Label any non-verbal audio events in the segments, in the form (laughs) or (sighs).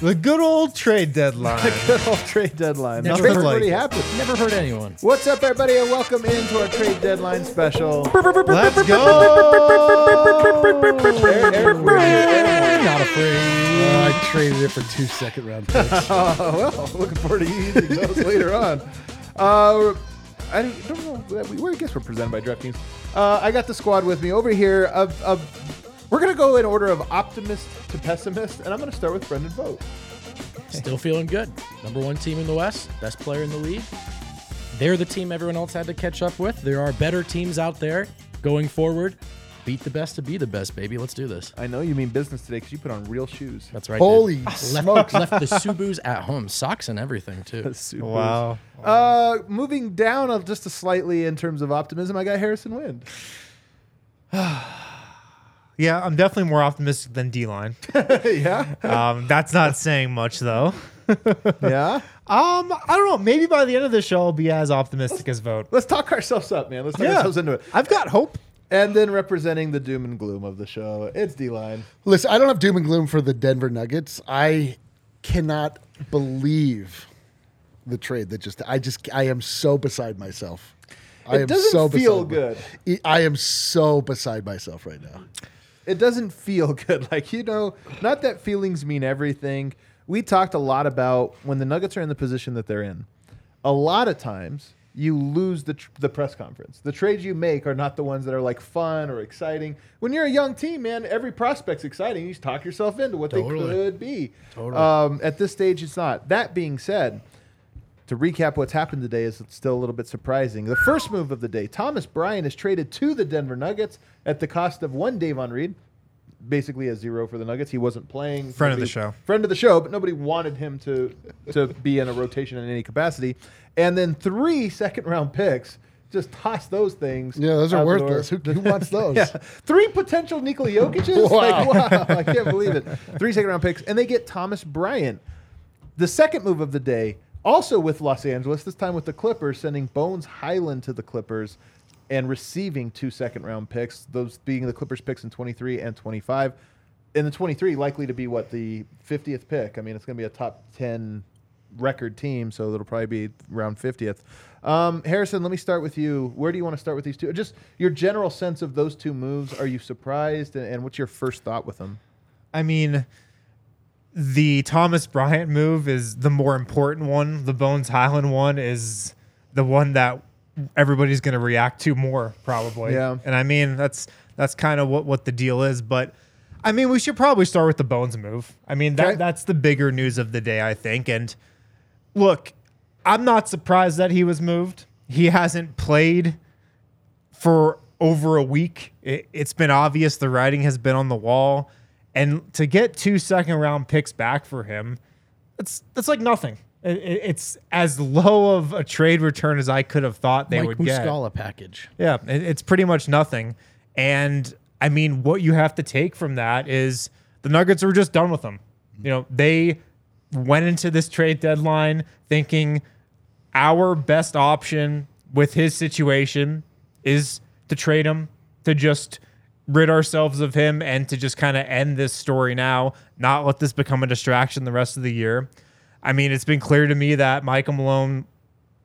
The good old trade deadline. The good old trade deadline. Never Trade heard like already it. happened. Never hurt anyone. What's up, everybody, and welcome into our trade deadline special. Let's go. Aaron- Aaron, we're. Not afraid. Uh, I traded it for two second round (laughs) picks. Oh, well, looking forward to using those later on. Uh, I don't know. We, we- I guess we're presented by DraftKings. Uh, I got the squad with me over here. Of, of we're gonna go in order of optimist to pessimist, and I'm gonna start with Brendan Vogt. Still feeling good. Number one team in the West, best player in the league. They're the team everyone else had to catch up with. There are better teams out there going forward. Beat the best to be the best, baby. Let's do this. I know you mean business today because you put on real shoes. That's right. Holy dude. smokes. Left, left the Subus at home, socks and everything too. Super. Wow. Uh, moving down just a slightly in terms of optimism, I got Harrison Wind. (sighs) (sighs) Yeah, I'm definitely more optimistic than D line. (laughs) yeah, Um, that's not saying much though. (laughs) yeah. Um, I don't know. Maybe by the end of the show, I'll be as optimistic as Vogt. Let's talk ourselves up, man. Let's talk Yeah. ourselves into it. I've got hope. And then representing the doom and gloom of the show, it's D line. Listen, I don't have doom and gloom for the Denver Nuggets. I cannot believe the trade that just. I just. I am so beside myself. I It am doesn't so feel beside good. I am so beside myself right now. It doesn't feel (laughs) good. Like, you know, not that feelings mean everything. We talked a lot about when the Nuggets are in the position that they're in. A lot of times, you lose the, tr- the press conference. The trades you make are not the ones that are like fun or exciting. When you're a young team, man, every prospect's exciting. You just talk yourself into what Totally. they could be. Totally. Um, at this stage, it's not. That being said, to recap what's happened today is still a little bit surprising. The first move of the day, Thomas Bryant is traded to the Denver Nuggets at the cost of one Davon Reed, basically a zero for the Nuggets. He wasn't playing. Friend of the show. Friend of the show, but nobody wanted him to to be in a rotation in any capacity. And then three second round picks. Just toss those things. Yeah, those are out the worthless. Who, who wants (laughs) those? Yeah, three potential Nikola Jokic's. (laughs) Like, wow, I can't believe it. Three second round picks, and they get Thomas Bryant. The second move of the day, also with Los Angeles, this time with the Clippers, sending Bones Hyland to the Clippers and receiving two second round picks, those being the Clippers picks in 23 and 25. In the 23, likely to be what, the 50th pick? I mean, it's going to be a top 10 record team, so it'll probably be around 50th. Um, Harrison, let me start with you. Where do you want to start with these two? Just your general sense of those two moves. Are you surprised? And, and what's your first thought with them? I mean, the Thomas Bryant move is the more important one. The Bones Hyland one is the one that everybody's going to react to more, probably. Yeah. And I mean, that's that's kind of what what the deal is. But I mean, we should probably start with the Bones move. I mean, that Okay. that's the bigger news of the day, I think. And look, I'm not surprised that he was moved. He hasn't played for over a week. It, it's been obvious the writing has been on the wall, and to get two second round picks back for him, that's that's like nothing. It- it- it's as low of a trade return as I could have thought they Mike would get. Muscala package. Yeah, it- it's pretty much nothing. And I mean, what you have to take from that is the Nuggets were just done with him. You know, they went into this trade deadline thinking our best option with his situation is to trade him, to just rid ourselves of him and to just kind of end this story now, not let this become a distraction the rest of the year. I mean, it's been clear to me that Michael Malone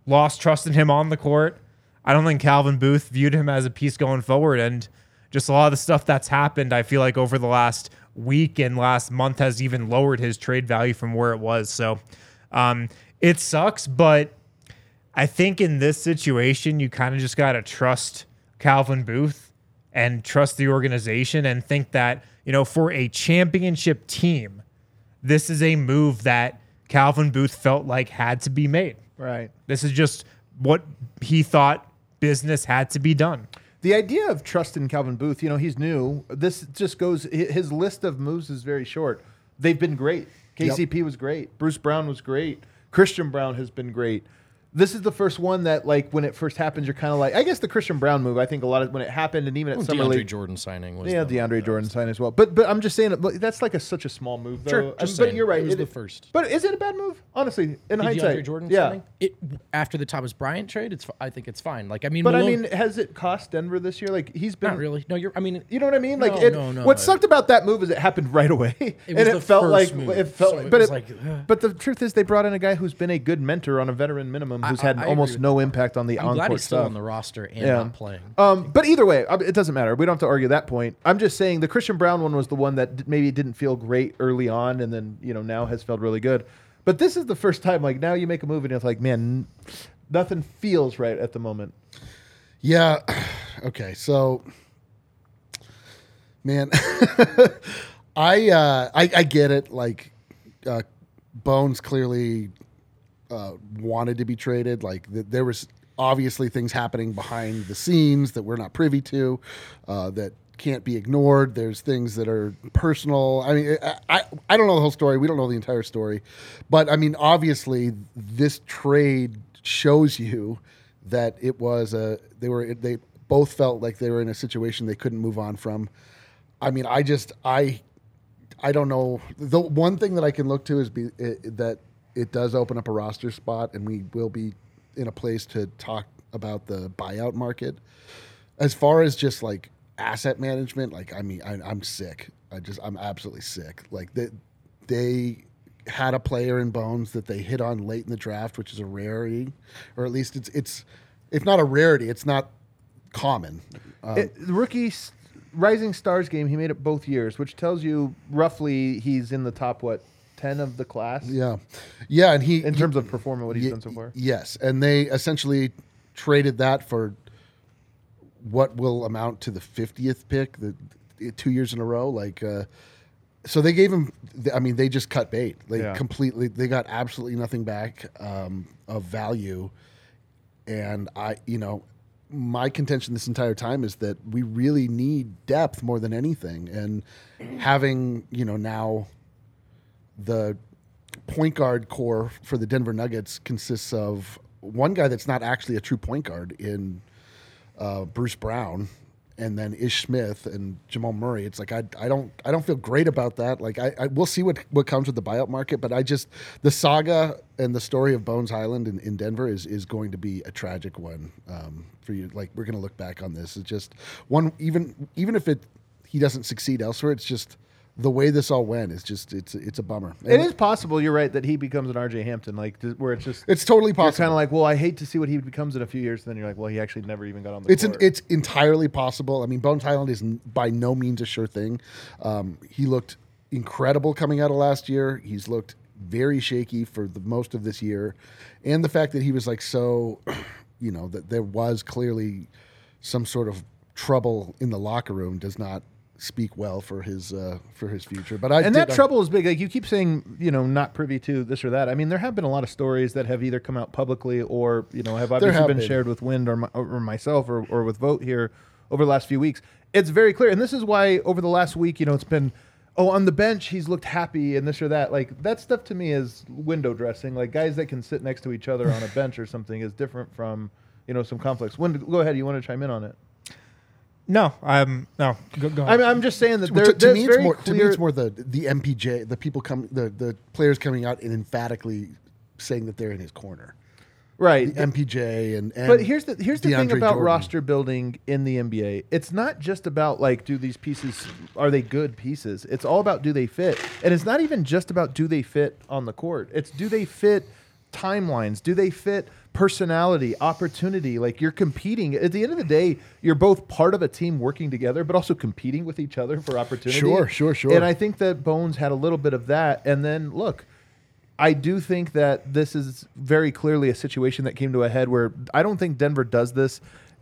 lost trust in him on the court. I don't think Calvin Booth viewed him as a piece going forward. And just a lot of the stuff that's happened, I feel like over the last week and last month has even lowered his trade value from where it was. So um, it sucks, but I think in this situation, you kind of just got to trust Calvin Booth and trust the organization and think that, you know, for a championship team, this is a move that Calvin Booth felt like had to be made. Right. This is just what he thought business had to be done. The idea of trusting Calvin Booth, you know, he's new. This just goes. His list of moves is very short. They've been great. KCP was great. Bruce Brown was great. Christian Braun has been great. This is the first one that, like, when it first happens, you're kind of like, I guess the Christian Braun move. I think a lot of when it happened, and even at Well, Summer DeAndre League, Jordan signing was yeah, the- DeAndre Jordan sign as well. But but I'm just saying, that's like a such a small move, though. Sure, just but you're right. It was the first. But is it a bad move? Honestly, in The hindsight, DeAndre Jordan yeah. signing? It after the Thomas Bryant trade, it's I think it's fine. Like I mean, But I mean, has it cost Denver this year? Like he's been not really. No, you're. I mean, You know what I mean? Like No, it, no, no. what sucked about that move is it happened right away, (laughs) It and was it felt first like move, it felt. so it but it, like, ugh. but the truth is, they brought in a guy who's been a good mentor on a veteran minimum, who's I- had I almost with no impact on the I'm glad on-court he's still stuff. on the roster and Yeah. not playing. Um, but either way, it doesn't matter. We don't have to argue that point. I'm just saying the Christian Braun one was the one that maybe didn't feel great early on, and then you know now has felt really good. But this is the first time, like now you make a move and it's like, man, nothing feels right at the moment. Yeah. (sighs) Okay. So, man, (laughs) I, uh, I I get it. Like, uh, Bones clearly uh, wanted to be traded. Like, th- there was obviously things happening behind the scenes that we're not privy to, uh, that can't be ignored. There's things that are personal. I mean, I, I I don't know the whole story. We don't know the entire story, but I mean, obviously, this trade shows you that it was a they were they both felt like they were in a situation they couldn't move on from. I mean, I just I I don't know. The one thing that I can look to is be it, that it does open up a roster spot, and we will be in a place to talk about the buyout market. As far as just like asset management, like I mean, I, I'm sick. I just I'm absolutely sick. Like they they had a player in Bones that they hit on late in the draft, which is a rarity, or at least it's it's if not a rarity, it's not common. Um, It, the rookie Rising Stars game, he made it both years, which tells you roughly he's in the top what ten of the class yeah, yeah, and he in terms of performing what he's Ye- done so far. Yes, and they essentially traded that for what will amount to the fiftieth pick, the, the two years in a row. Like, uh, so they gave him. I mean, they just cut bait. They Yeah. completely. They got absolutely nothing back um, of value, and I, you know. My contention this entire time is that we really need depth more than anything, and having you know now the point guard core for the Denver Nuggets consists of one guy that's not actually a true point guard in uh, Bruce Brown, and then Ish Smith and Jamal Murray. It's like I, I don't I don't feel great about that. Like I, I we'll see what what comes with the buyout market, but I just the saga and the story of Bones Hyland in, in Denver is is going to be a tragic one um, for you. Like we're to look back on this. It's just one even even if it he doesn't succeed elsewhere, it's just the way this all went is just it's it's a bummer. It And is possible. You're right that he becomes an RJ Hampton, like th- where it's just It's totally possible. kind of like, well, I hate to see what he becomes in a few years. And then you're like, well, he actually never even got on the It's an, it's entirely possible. I mean, Bones Hyland is n- by no means a sure thing. Um, he looked incredible coming out of last year. He's looked very shaky for the most of this year, and the fact that he was like so, (clears throat) you know, that there was clearly some sort of trouble in the locker room does not speak well for his uh, for his future. But I and that trouble is big. Like you keep saying, you know, not privy to this or that. I mean, there have been a lot of stories that have either come out publicly or you know have obviously have been, been. shared with Wind or, my, or myself or, or with Vogt here over the last few weeks. It's very clear, and this is why over the last week, you know, it's been. Oh, on the bench, he's looked happy and this or that. Like that stuff to me is window dressing. Like guys that can sit next to each other on a bench or something is different from, you know, some conflicts. Wind, go ahead. You want to chime in on it? No, I'm no. Go, go ahead. I'm, I'm just saying that there, to, to me, it's more, to me, it's more the the MPJ, the people coming, the the players coming out and emphatically saying that they're in his corner. right. The MPJ and, and But here's the here's the thing about Jordan. roster building in the NBA. It's not just about like do these pieces are they good pieces. It's all about do they fit. And it's not even just about do they fit on the court. It's do they fit timelines? Do they fit personality, opportunity? Like you're competing. At the end of the day, you're both part of a team working together but also competing with each other for opportunity. Sure, sure, sure. And I think that Bones had a little bit of that and then look, I do think that this is very clearly a situation that came to a head where I don't think Denver does this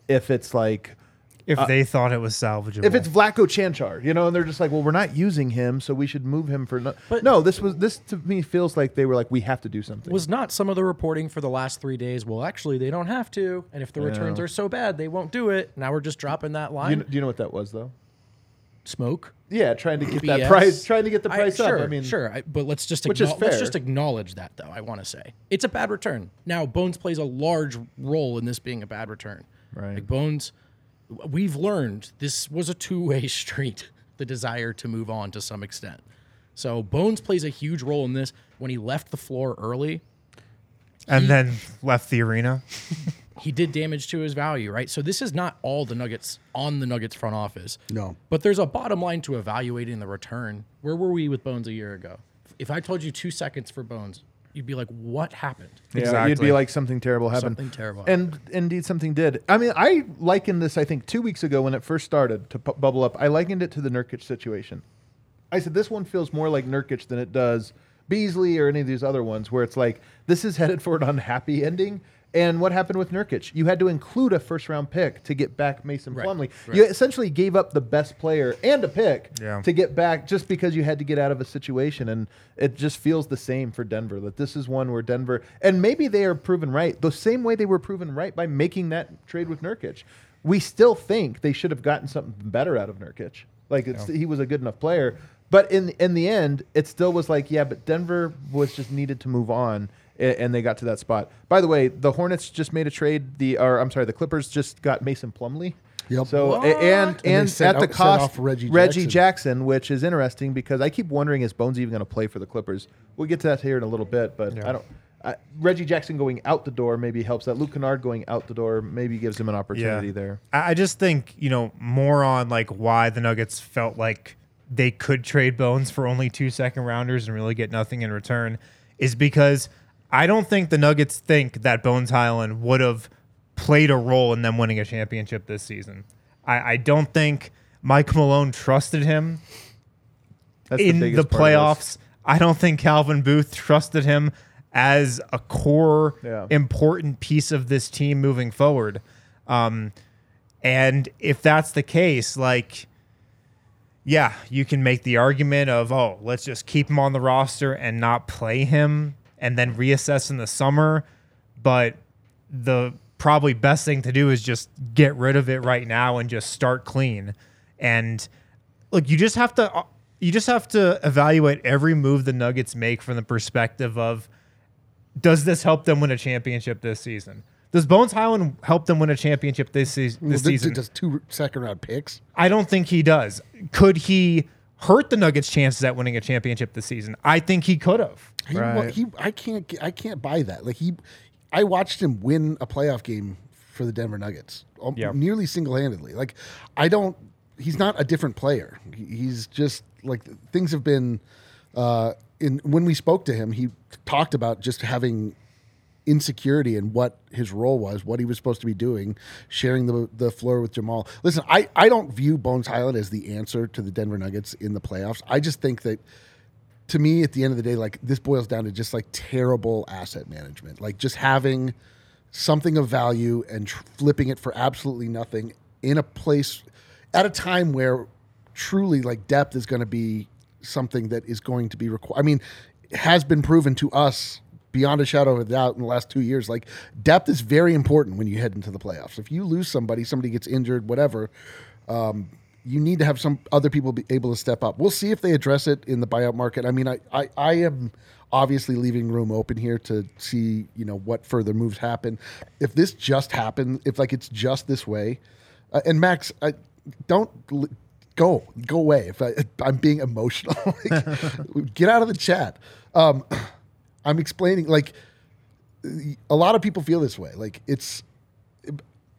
if it's like if uh, they thought it was salvageable. if it's Vlatko Cancar, you know, and they're just like, well, we're not using him, so we should move him for no. But- no, this was this to me feels like they were like, we have to do something. Was not some of the reporting for the last three days? Well, actually, they don't have to, and if the returns are so bad, they won't do it. Now we're just dropping that line. you, do you know what that was though? Smoke. Yeah, trying to get that price, trying to get the I- price sure, up. I mean, sure, I, but let's just Which is acknow- let's fair. just acknowledge that, though. I want to say it's a bad return. Now, Bones plays a large role in this being a bad return. Right. Like Bones, we've learned this was a two-way (laughs) street. The desire to move on to some extent. So Bones plays a huge role in this. When he left the floor early, and then left the arena. (laughs) he did damage to his value, right? So this is not all the Nuggets on the Nuggets front office. No. But there's a bottom line to evaluating the return. Where were we with Bones a year ago? If I told you two seconds for Bones, you'd be like, what happened? Yeah, you'd be like something terrible happened. Something terrible And indeed, something did. I mean, I likened this. I think two weeks ago when it first started to pu- bubble up, I likened it to the Nurkic situation. I said this one feels more like Nurkic than it does Beasley or any of these other ones, where it's like this is headed for an unhappy ending. And what happened with Nurkic? You had to include a first round pick to get back Mason Right, Plumlee. right. You essentially gave up the best player and a pick Yeah. to get back just because you had to get out of a situation. And it just feels the same for Denver that this is one where Denver, and maybe they are proven right the same way they were proven right by making that trade with Nurkic. We still think they should have gotten something better out of Nurkic. Like it's, he was a good enough player. But in in the end, it still was like, yeah, but Denver was just needed to move on, and they got to that spot. By the way, the Hornets just made a trade. The or I'm sorry, the Clippers just got Mason Plumlee. Yep. So What? and And and at the out- sent cost off Reggie Reggie Jackson. Jackson, which is interesting because I keep wondering is Bones even going to play for the Clippers? We'll get to that here in a little bit, but I don't. I, Reggie Jackson going out the door maybe helps that. Luke Kennard going out the door maybe gives him an opportunity there. I I just think you know more on like why the Nuggets felt like they could trade Bones for only two second rounders and really get nothing in return is because I don't think the Nuggets think that Bones Hyland would have played a role in them winning a championship this season. I, I don't think Mike Malone trusted him That's in the, biggest part of this. playoffs. I don't think Calvin Booth trusted him as a core Yeah. important piece of this team moving forward. Um, and if that's the case, like, yeah, you can make the argument of, oh, let's just keep him on the roster and not play him and then reassess in the summer. But the probably best thing to do is just get rid of it right now and just start clean. And look, you just have to uh, you just have to evaluate every move the Nuggets make from the perspective of does this help them win a championship this season? Does Bones Hyland help them win a championship this, Well, this th- season? Just two second round picks. I don't think he does. Could he hurt the Nuggets' chances at winning a championship this season? I think he could have. He, wa- Right. he, I can't, I can't buy that. Like he, I watched him win a playoff game for the Denver Nuggets, um, Yeah. nearly single handedly. Like I don't, he's not a different player. He's just like things have been. Uh, in when we spoke to him, he talked about just having insecurity in what his role was, what he was supposed to be doing, sharing the the floor with Jamal. Listen, I, I don't view Bones Hyland as the answer to the Denver Nuggets in the playoffs. I just think that to me, at the end of the day, like this boils down to just like terrible asset management, like just having something of value and tr- flipping it for absolutely nothing in a place at a time where truly like depth is going to be something that is going to be required. I mean, has been proven to us beyond a shadow of a doubt in the last two years. Like depth is very important when you head into the playoffs. If you lose somebody, somebody gets injured, whatever, um, you need to have some other people be able to step up. We'll see if they address it in the buyout market. I mean, I, I, I am obviously leaving room open here to see, you know, what further moves happen. If this just happened, if like it's just this way, uh, and Max, I don't go, go away. If I, I'm being emotional, (laughs) like, get out of the chat. Um, I'm explaining like a lot of people feel this way. Like it's,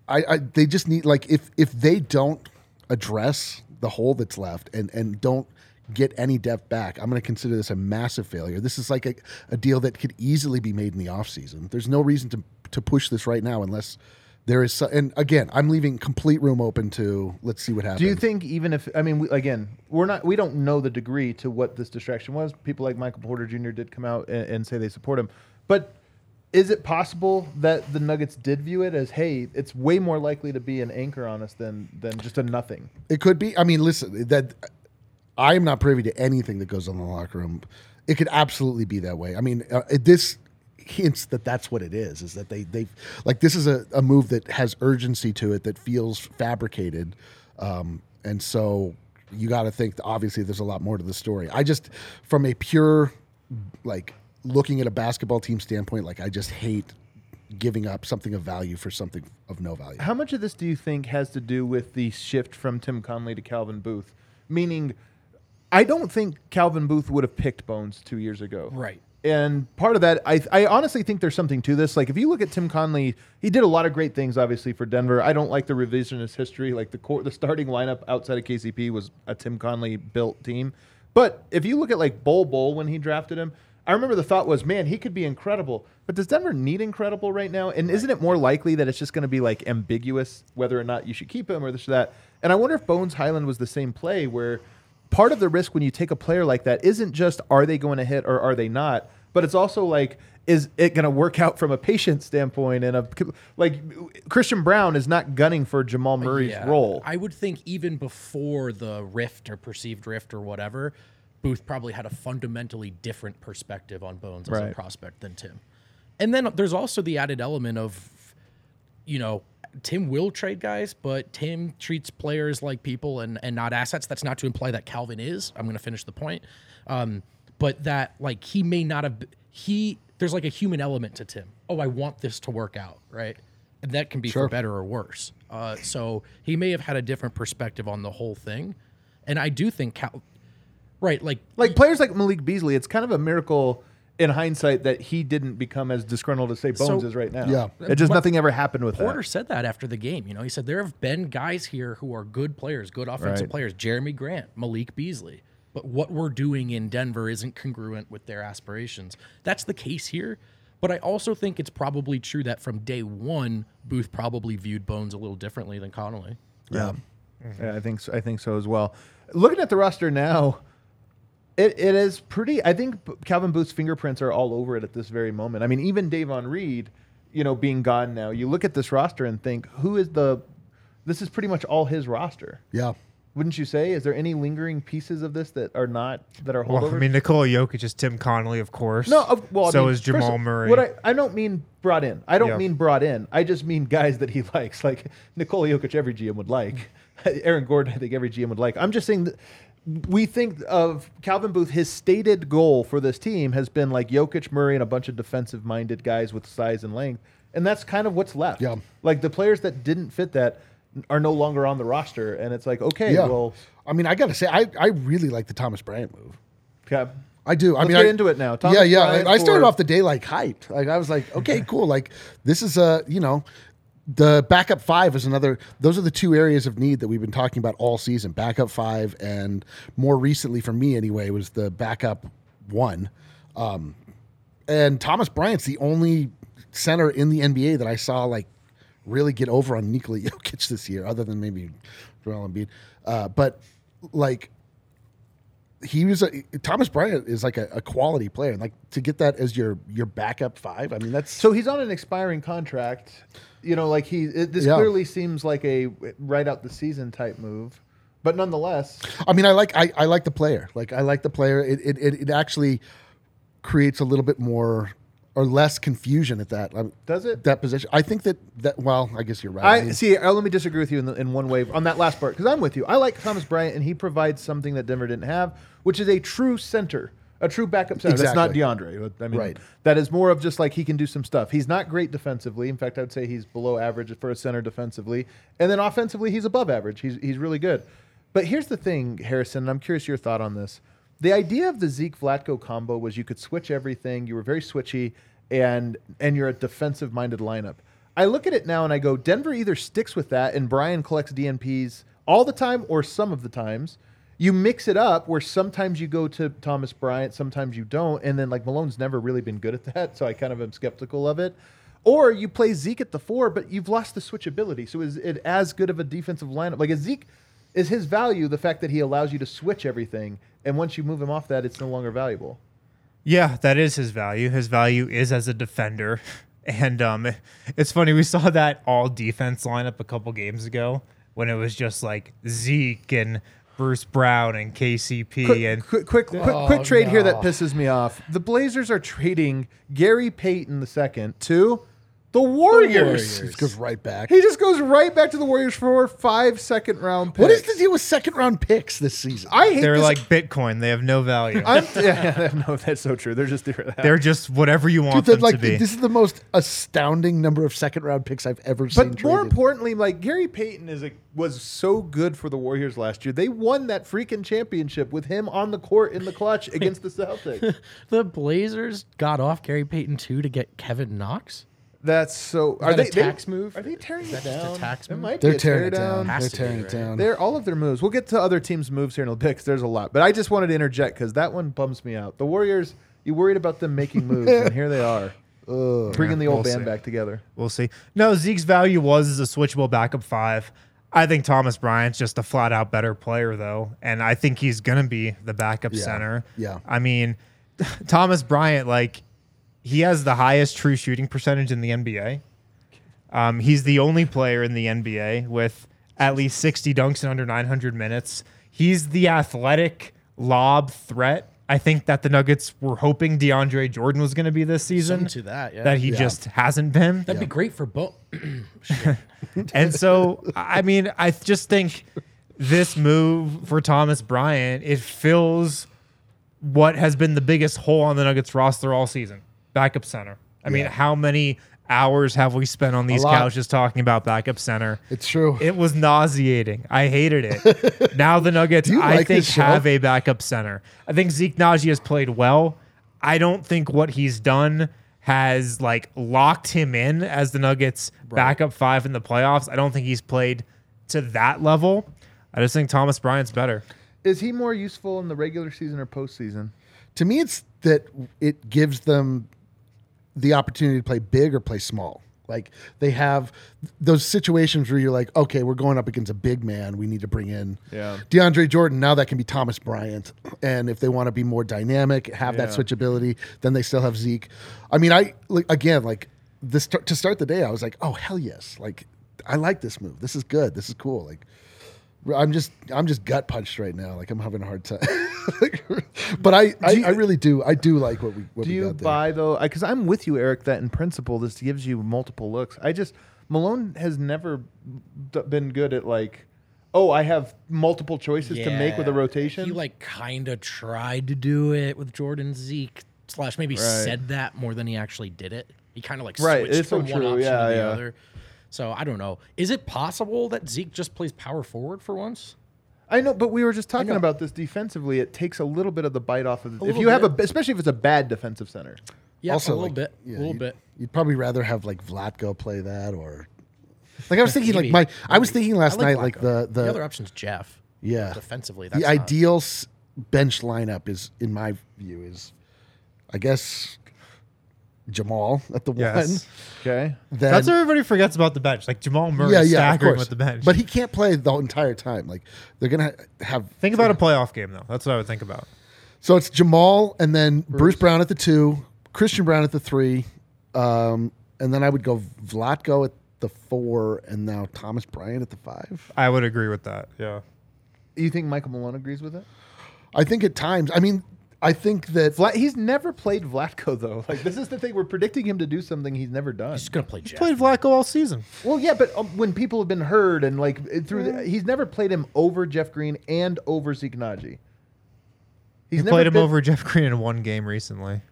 I, I they just need like if if they don't address the hole that's left and and don't get any depth back, I'm going to consider this a massive failure. This is like a, a deal that could easily be made in the offseason. There's no reason to to push this right now unless there is, and again, I'm leaving complete room open to let's see what happens. Do you think even if I mean we, again we're not we don't know the degree to what this distraction was. People like Michael Porter Jr. did come out and, and say they support him, but is it possible that the Nuggets did view it as hey, it's way more likely to be an anchor on us than than just a nothing? It could be. I mean, listen, that I'm not privy to anything that goes on in the locker room. It could absolutely be that way. I mean, uh, this hints that that's what it is. Is that they they like this is a, a move that has urgency to it that feels fabricated, um, and so you got to think. Obviously, there's a lot more to the story. I just, from a pure, like looking at a basketball team standpoint, like I just hate giving up something of value for something of no value. How much of this do you think has to do with the shift from Tim Connolly to Calvin Booth? Meaning, I don't think Calvin Booth would have picked Bones two years ago. Right. And part of that, I, I honestly think there's something to this. Like, if you look at Tim Connolly, he did a lot of great things, obviously, for Denver. I don't like the revisionist history. Like, the core, the starting lineup outside of KCP was a Tim Connolly built team. But if you look at, like, Bol Bol when he drafted him, I remember the thought was, man, he could be incredible. But does Denver need incredible right now? And isn't it more likely that it's just going to be, like, ambiguous whether or not you should keep him or this or that? And I wonder if Bones Hyland was the same play where part of the risk when you take a player like that isn't just are they going to hit or are they not, but it's also like is it going to work out from a patient standpoint and a like Christian Braun is not gunning for Jamal uh, Murray's Yeah. role. I would think even before the rift or perceived rift or whatever, Booth probably had a fundamentally different perspective on Bones as a prospect than Tim. And then there's also the added element of, you know, Tim will trade guys, but Tim treats players like people and, and not assets. That's not to imply that Calvin is. I'm going to finish the point. Um, but that like he may not have he there's like a human element to Tim. Oh, I want this to work out, right? And that can be for better or worse. Uh, so he may have had a different perspective on the whole thing. And I do think Cal, right, like like players like Malik Beasley, it's kind of a miracle in hindsight that he didn't become as disgruntled as say Bones So- is right now. Yeah. it just But nothing ever happened with Porter that. said that after the game. You know, he said there have been guys here who are good players, good offensive Right. players. Jerami Grant, Malik Beasley. But what we're doing in Denver isn't congruent with their aspirations. That's the case here. But I also think it's probably true that from day one, Booth probably viewed Bones a little differently than Connolly. Yeah. Yeah, I think so, I think so as well. Looking at the roster now, it, it is pretty. I think Calvin Booth's fingerprints are all over it at this very moment. I mean, even Davon Reed, you know, being gone now, you look at this roster and think, who is the? This is pretty much all his roster, Yeah. wouldn't you say? Is there any lingering pieces of this that are not that are Well, holdovers? I mean, Nikola Jokic is Tim Connolly, of course. No, of, well, I so mean, is Jamal of- Murray. What I, I don't mean brought in. I don't Yeah. mean brought in. I just mean guys that he (laughs) likes, like Nikola Jokic. Every GM would like. (laughs) Aaron Gordon. I think every GM would like. I'm just saying that we think of Calvin Booth. His stated goal for this team has been like Jokic, Murray, and a bunch of defensive-minded guys with size and length, and that's kind of what's left. Yeah. Like the players that didn't fit that are no longer on the roster, and it's like okay, Yeah. well, I mean, I got to say, I, I really like the Thomas Bryant move. Yeah. I do. I Let's mean, get I- into it now. Thomas yeah, yeah. I, started off the day like hyped. Like I was like, okay, (laughs) cool. Like this is a you know, the backup five is another. Those are the two areas of need that we've been talking about all season. Backup five, and more recently for me anyway, was the backup one. Um, and Thomas Bryant's the only center in the NBA that I saw like really get over on Nikola Jokic this year, other than maybe Joel Embiid. Uh, but like he was a Thomas Bryant is like a, a quality player. Like to get that as your your backup five, I mean that's So he's on an expiring contract. You know, like he. It, this Yeah. clearly seems like a right out the season type move, but nonetheless, I mean I like I, I like the player. Like I like the player. It it, it, it actually creates a little bit more or less confusion at that. um, Does it? that position? I think that that well, I guess you're right. I mean, see. Uh, let me disagree with you in, the, in one way on that last part because I'm with you. I like Thomas Bryant, and he provides something that Denver didn't have, which is a true center, a true backup center. That's not Exactly. DeAndre. I mean, Right. that is more of just like he can do some stuff. He's not great defensively. In fact, I would say he's below average for a center defensively, and then offensively, he's above average. He's he's really good. But here's the thing, Harrison. and I'm curious your thought on this. The idea of the Zeke Vlatko combo was you could switch everything. You were very switchy, and and you're a defensive minded lineup. I look at it now and I go, Denver either sticks with that and Bryant collects DNPs all the time or some of the times. You mix it up where sometimes you go to Thomas Bryant, sometimes you don't, and then like Malone's never really been good at that, (laughs) so I kind of am skeptical of it. Or you play Zeke at the four, but you've lost the switchability. So is it as good of a defensive lineup? Like is Zeke is his value the fact that he allows you to switch everything, and once you move him off that, it's no longer valuable. Yeah, that is his value. His value is as a defender. (laughs) And um, it's funny, we saw that all defense lineup a couple games ago when it was just like Zeke and Bruce Brown and KCP Quick, and quick, quick, quick, Oh, quick trade here that pisses me off. The Blazers are trading Gary Payton the second to the Warriors. Warriors. It goes right back. He just goes right back to the Warriors for five second round picks. What is the deal with second round picks this season? I hate they're this. like Bitcoin. They have no value. I'm, (laughs) yeah, (laughs) no, that's so true. They're just different. (laughs) They're just whatever you want Dude, them like to be. this is the most astounding number of second round picks I've ever seen. But more traded. importantly, like Gary Payton is a, was so good for the Warriors last year. They won that freaking championship with him on the court in the clutch against the Celtics. The Blazers got off Gary Payton too to get Kevin Knox. That's so. Are that they a they- tax move? Are they tearing Is it that just a down? tax It might they're be a tearing it tear down. They're to be, tearing it down. They're all of their moves. We'll get to other teams' moves here in a bit because there's a lot. But I just wanted to interject because that one bums me out. The Warriors, you worried about them making moves, and here they are, (laughs) bringing the old we'll band see. back together. We'll see. No, Zeke's value was as a switchable backup five. I think Thomas Bryant's just a flat out better player, though. And I think he's going to be the backup Yeah. center. Yeah. I mean, (laughs) Thomas Bryant, like, he has the highest true shooting percentage in the NBA. Um, he's the only player in the NBA with at least 60 dunks in under 900 minutes. He's the athletic lob threat. I think that the Nuggets were hoping DeAndre Jordan was going to be this season. Something to that, yeah. That he Yeah. just hasn't been. That'd be great for both. (clears throat) (laughs) And so, I mean, I just think this move for Thomas Bryant, it fills what has been the biggest hole on the Nuggets roster all season backup center. I mean, how many hours have we spent on these couches talking about backup center? It's true. It was nauseating. I hated it. (laughs) now the Nuggets, I like think, have a backup center. I think Zeke Nnaji has played well. I don't think what he's done has like locked him in as the Nuggets backup five in the playoffs. I don't think he's played to that level. I just think Thomas Bryant's better. Is he more useful in the regular season or postseason? to me, it's that it gives them the opportunity to play big or play small. Like they have those situations where you're like, okay, we're going up against a big man. We need to bring in Yeah. DeAndre Jordan. Now that can be Thomas Bryant. And if they want to be more dynamic, have that switchability, then they still have Zeke. I mean, I like, again like this to start the day. I was like, oh hell yes, like I like this move. This is good. This is cool. Like I'm just I'm just gut punched right now. Like I'm having a hard time. (laughs) but I I, you- I really do I do like what we what Do we you got there. buy though? Because I'm with you, Eric. That in principle, this gives you multiple looks. I just Malone has never d- been good at like, oh, I have multiple choices to make with a rotation. He like kind of tried to do it with Jordan Zeke slash maybe Right. said that more than he actually did it. He kind of like Right, switched it's so from one true, option yeah, to the yeah. other. So I don't know. Is it possible that Zeke just plays power forward for once? I know, but we were just talking about this defensively. It takes a little bit of the bite off of. The, if little you have a, especially if it's a bad defensive center. Yeah, also a little like, bit, yeah, a little you'd, bit. You'd probably rather have like Vlatko play that or like I was (laughs) thinking like my I was thinking last like night like the the, the other option's Jeff. yeah defensively, that's the not- ideal bench lineup is in my view is I guess Jamal at the Yes. one. Okay. Then That's what everybody forgets about the bench. Like Jamal Murray yeah, yeah, of staggering course. with the bench. But he can't play the entire time. Like they're gonna have think about a playoff game though. That's what I would think about. So it's Jamal and then Bruce, Brown at the two, Christian Braun at the three, um, and then I would go Vlatko at the four, and now Thomas Bryant at the five. I would agree with that. Yeah. You think Michael Malone agrees with it? I think at times, I mean, I think that Vla- he's never played Vlatko though. (laughs) Like this is the thing. We're predicting him to do something he's never done. He's gonna play Jeff. Played Vlatko all season. Well, yeah, but um, when people have been heard and like it- through, the, he's never played him over Jeff Green and over Zeke Nnaji. He's He never played him been- over Jeff Green in one game recently.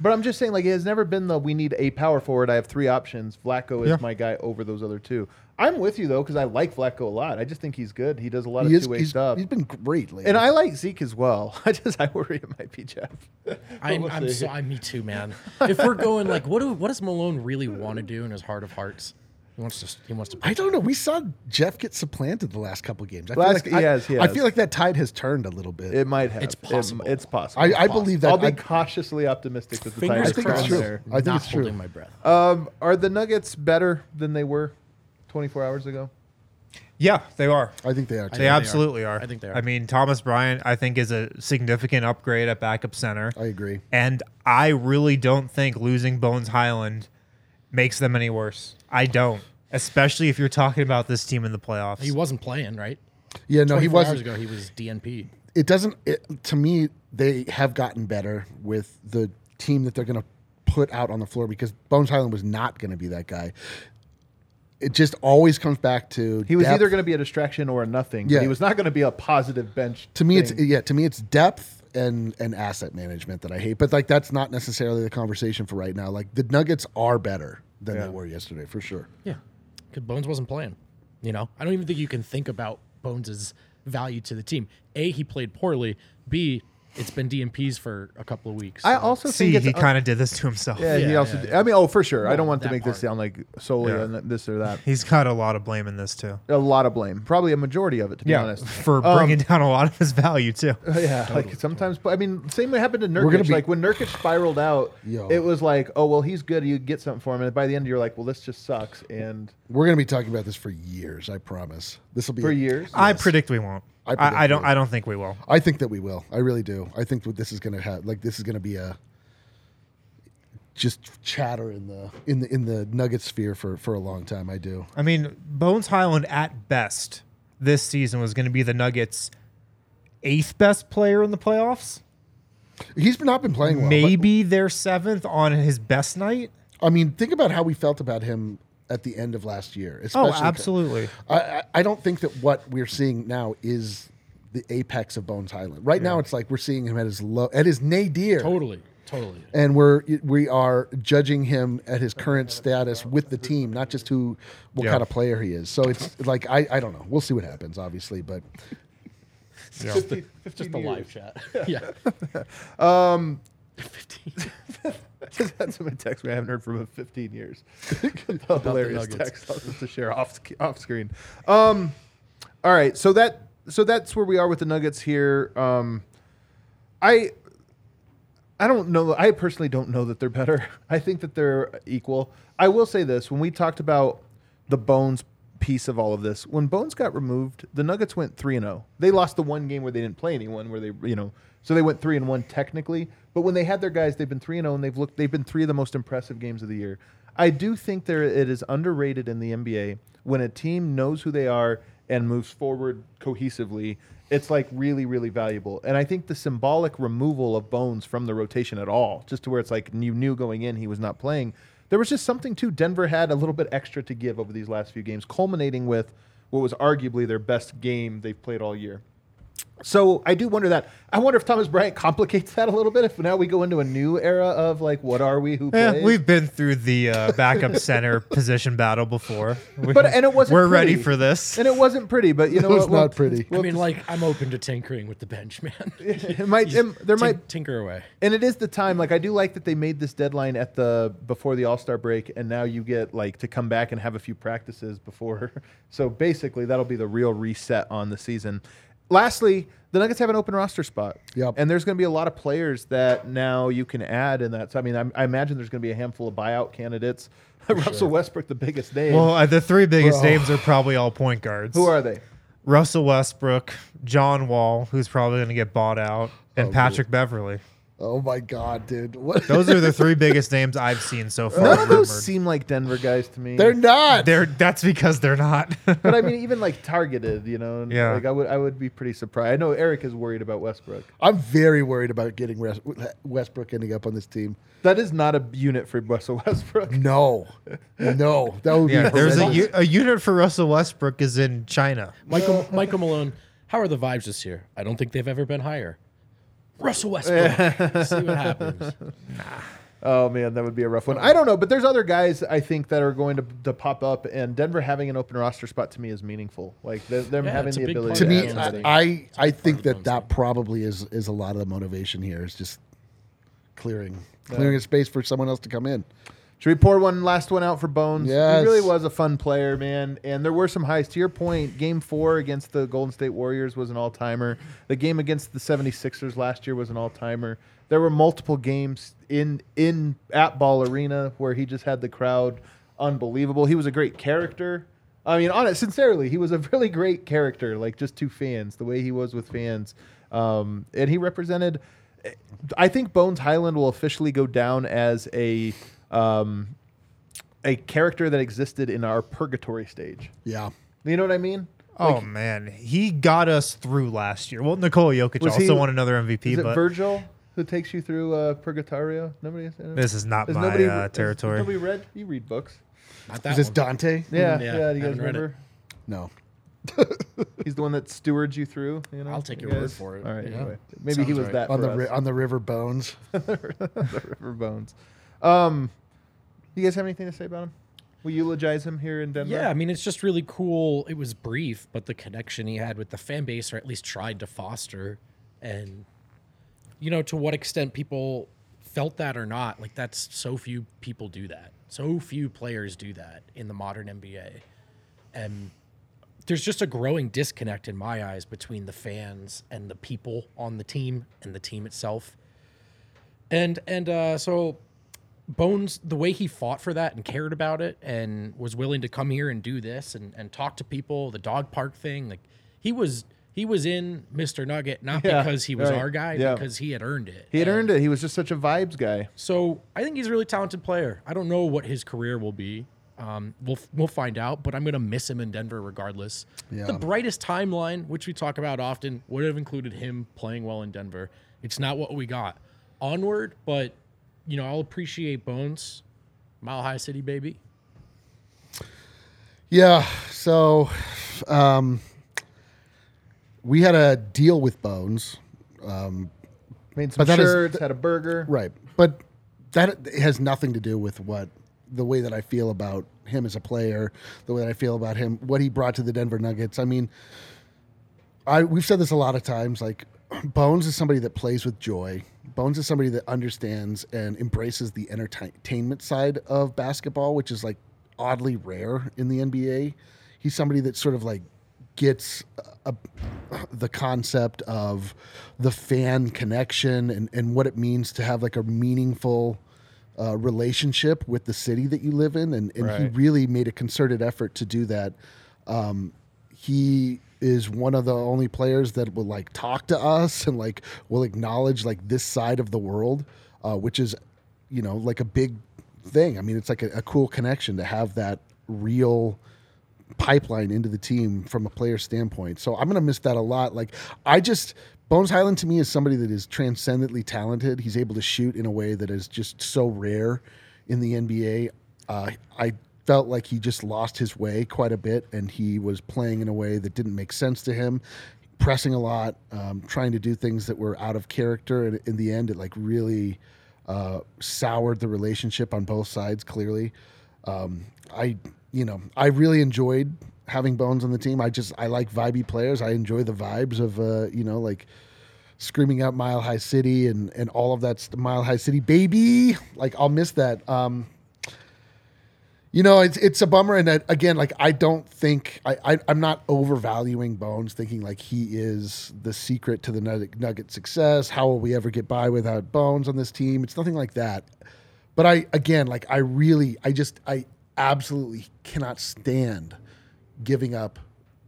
But I'm just saying, like, it has never been the we need a power forward. I have three options. Vlatko is Yeah. my guy over those other two. I'm with you though because I like Vlatko a lot. I just think he's good. He does a lot he of is, two way stuff. he's been great lately. and I like Zeke as well. (laughs) I just I worry it might be Jeff. (laughs) I'm, we'll I'm so, I, me too, man. If we're going like, what do what does Malone really want to do in his heart of hearts? He wants to. He wants to. I don't know. We saw Jeff get supplanted the last couple games. I Last- feel like he I, has, he I feel like that tide has turned a little bit. It might have. It's It- possible. it's possible. I, I believe that. I'll be I, cautiously optimistic that the Fingers Tigers I think it's crossed. true. there. I think not it's true. holding my breath. Um, are the Nuggets better than they were 24 hours ago? Yeah, they are. I think they are. They Too. they are. absolutely are. I think they are. I mean, Thomas Bryant, I think, is a significant upgrade at backup center. I agree. And I really don't think losing Bones Hyland makes them any worse. I don't. Especially if you're talking about this team in the playoffs. He wasn't playing, right? Yeah, no, he 24 hours wasn't. ago. He was DNP. It doesn't. It, to me, they have gotten better with the team that they're going to put out on the floor because Bones Hyland was not going to be that guy. It just always comes back to He was depth. either going to be a distraction or a nothing. Yeah. But he was not going to be a positive bench. to me it's yeah to me it's depth and and asset management that I hate. But like that's not necessarily the conversation for right now. Like the Nuggets are better than Yeah. they were yesterday for sure. Yeah, because Bones wasn't playing. You know, I don't even think you can think about Bones's value to the team. A, he played poorly. B, it's been DNPs for a couple of weeks. I also See, think he un- kind of did this to himself. Yeah, he also. yeah, did- I mean, oh, for sure. I don't want to that make this sound like solely Yeah. on this or that. (laughs) He's got a lot of blame in this too. A lot of blame, probably a majority of it, to be honest. for Um, bringing down a lot of his value too. (laughs) Yeah, like sometimes. I mean, same way happened to Nurkic. be- like when Nurkic spiraled out, Yo. it was like, oh well, he's good. You get something for him, and by the end, you're like, well, this just sucks. And We're going to be talking about this for years. I promise. This will be for years, I predict we won't. I I, I, don't. I don't think we will. I think that we will. I really do. I think that this is going to have like this is going to be a just chatter in the in the in the Nugget sphere for for a long time. I do. I mean, Bones Hyland at best this season was going to be the Nuggets' eighth best player in the playoffs. He's not been playing well. Maybe their seventh on his best night. I mean, think about how we felt about him at the end of last year. Oh, especially- absolutely. I, I, I don't think that what we're seeing now is the apex of Bones Hyland. Right now, it's like we're seeing him at his low, at his nadir, totally, totally. and we're we are judging him at his current status with the team, not just who what Yeah. kind of player he is. So it's like I, I don't know. We'll see what happens, obviously, but Just the live chat. (laughs) yeah. (laughs) Um, Just had somebody text me. I haven't heard from him in 15 years. (laughs) hilarious Nuggets. text. I'll just to share off off screen. Um, all right, so that so that's where we are with the Nuggets here. Um, I I don't know. I personally don't know that they're better. (laughs) I think that they're equal. I will say this: when we talked about the Bones piece of all of this, when Bones got removed, the Nuggets went three and zero. They lost the one game where they didn't play anyone, where they you know, so they went three and one technically. But when they had their guys, they've been three and zero, and they've looked. They've been three of the most impressive games of the year. I do think there it is underrated in the NBA when a team knows who they are and moves forward cohesively it's like really really valuable and i think the symbolic removal of bones from the rotation at all just to where it's like you knew going in he was not playing there was just something too denver had a little bit extra to give over these last few games culminating with what was arguably their best game they've played all year so I do wonder that. I wonder if Thomas Bryant complicates that a little bit. If now we go into a new era of like, what are we? Who Yeah, plays? we've been through the uh, backup center (laughs) position battle before. We- But- and it wasn't We're ready for this. and it wasn't pretty, but you (laughs) know it was what? We'll- not pretty. I mean, like, I'm open to tinkering with the bench, man. (laughs) It might. it- there Tink- might tinker away. And it is the time. Like I do like that they made this deadline at the before the All Star break, and now you get like to come back and have a few practices before. So basically, that'll be the real reset on the season. Lastly, the Nuggets have an open roster spot. Yep. And there's going to be a lot of players that now you can add in that. So I mean, I, I imagine there's going to be a handful of buyout candidates. (laughs) Russell Westbrook, the biggest name. Well, uh, the three biggest Bro. names are probably all point guards. Who are they? Russell Westbrook, John Wall, who's probably going to get bought out, and Patrick Beverley. Oh my god, dude, what? Those are the (laughs) three biggest names I've seen so far. None of those rumored. seem like Denver guys to me. They're not. They're that's because they're not. but I (laughs) mean, even like targeted, you know. Yeah. Like I would, I would be pretty surprised. I know Eric is worried about Westbrook. I'm very worried about getting Westbrook ending up on this team. That is not a unit for Russell Westbrook. (laughs) No, no, that would yeah, be there's a, horrendous. u- a unit for Russell Westbrook is in China. Michael Michael Malone. How are the vibes this year? I don't think they've ever been higher. Russell (laughs) Westbrook. See what happens. Oh man, that would be a rough one. I don't know, but there's other guys I think that are going to, to pop up, and Denver having an open roster spot to me is meaningful. Like them them Yeah, having the ability part to me, I- I, I think of that Bones that probably is is a lot of the motivation here is just clearing clearing a space for someone else to come in. Should we pour one last one out for Bones? Yes. He really was a fun player, man. And there were some highs. To your point, game four against the Golden State Warriors was an all timer. The game against the 76ers last year was an all timer. There were multiple games in in at Ball Arena where he just had the crowd unbelievable. He was a great character. I mean, on it, sincerely, he was a (laughs) really great character, like just to fans, the way he was with fans. Um, and he represented I think Bones Hyland will officially go down as a um, a character that existed in our purgatory stage. Yeah. You know what I mean? Oh man, he got us through last year. Well, Nikola Jokic also he- won another MVP, Is it but Virgil who takes you through uh, Purgatorio? Nobody. this is not Has my nobody, uh, has territory. nobody read? You read books. Not that Is this one. Dante? Yeah, Yeah, yeah. do you guys read it. remember? No. (laughs) He's the one that stewards you through. You know, I'll take you your word for it. All right. Yeah. Anyway, maybe he was right. that On for the ri- on the river bones. (laughs) the River Bones. Um, you guys have anything to say about him? We eulogize him here in Denver. Yeah, I mean, it's just really cool. It was brief, but the connection he had with the fan base, or at least tried to foster, and you know, to what extent people felt that or not, like that's so few people do that. So few players do that in the modern NBA, and there's just a growing disconnect in my eyes between the fans and the people on the team and the team itself. And and uh, so Bones, the way he fought for that and cared about it and was willing to come here and do this and, and talk to people, the dog park thing, like he was he was in Mr. Nugget not Yeah, because he was right. our guy, Yeah. because he had earned it. he had And earned it. He was just such a vibes guy. So I think he's a really talented player. I don't know what his career will be. Um, we'll we'll find out, but I'm gonna miss him in Denver regardless. Yeah. The brightest timeline, which we talk about often, would have included him playing well in Denver. It's not what we got. Onward, but you know I'll appreciate Bones, Mile High City baby. Yeah. So, um, we had a deal with Bones. Made some But that is- shirts, had a burger. Right. But that has nothing to do with what the way that I feel about him as a player, the way that I feel about him, what he brought to the Denver Nuggets. I mean, I we've said this a lot of times like Bones is somebody that plays with joy. Bones is somebody that understands and embraces the entertainment side of basketball, which is like oddly rare in the NBA. He's somebody that sort of like gets a, the concept of the fan connection and, and what it means to have like a meaningful uh, relationship with the city that you live in. And, and he really made a concerted effort to do that. Um, he is one of the only players that will like talk to us and like will acknowledge like this side of the world, uh, which is, you know, like a big thing. I mean, it's like a, a cool connection to have that real pipeline into the team from a player standpoint. So I'm going to miss that a lot. Like I just Bones Hyland to me is somebody that is transcendently talented. He's able to shoot in a way that is just so rare in the NBA. Uh, I felt like he just lost his way quite a bit, and he was playing in a way that didn't make sense to him. Pressing a lot, um, trying to do things that were out of character, and in the end, it like really uh, soured the relationship on both sides. Clearly, um, I you know I really enjoyed having Bones on the team. I just I like vibey players. I enjoy the vibes of uh, you know like screaming out Mile High City and and all of that st- Mile High City baby. Like I'll miss that. Um, you know, it's it's a bummer, and again, like I don't think I, I I'm not overvaluing Bones, thinking like he is the secret to the Nugget, Nugget success. How will we ever get by without Bones on this team? It's nothing like that. But I again, like I really, I just I absolutely cannot stand giving up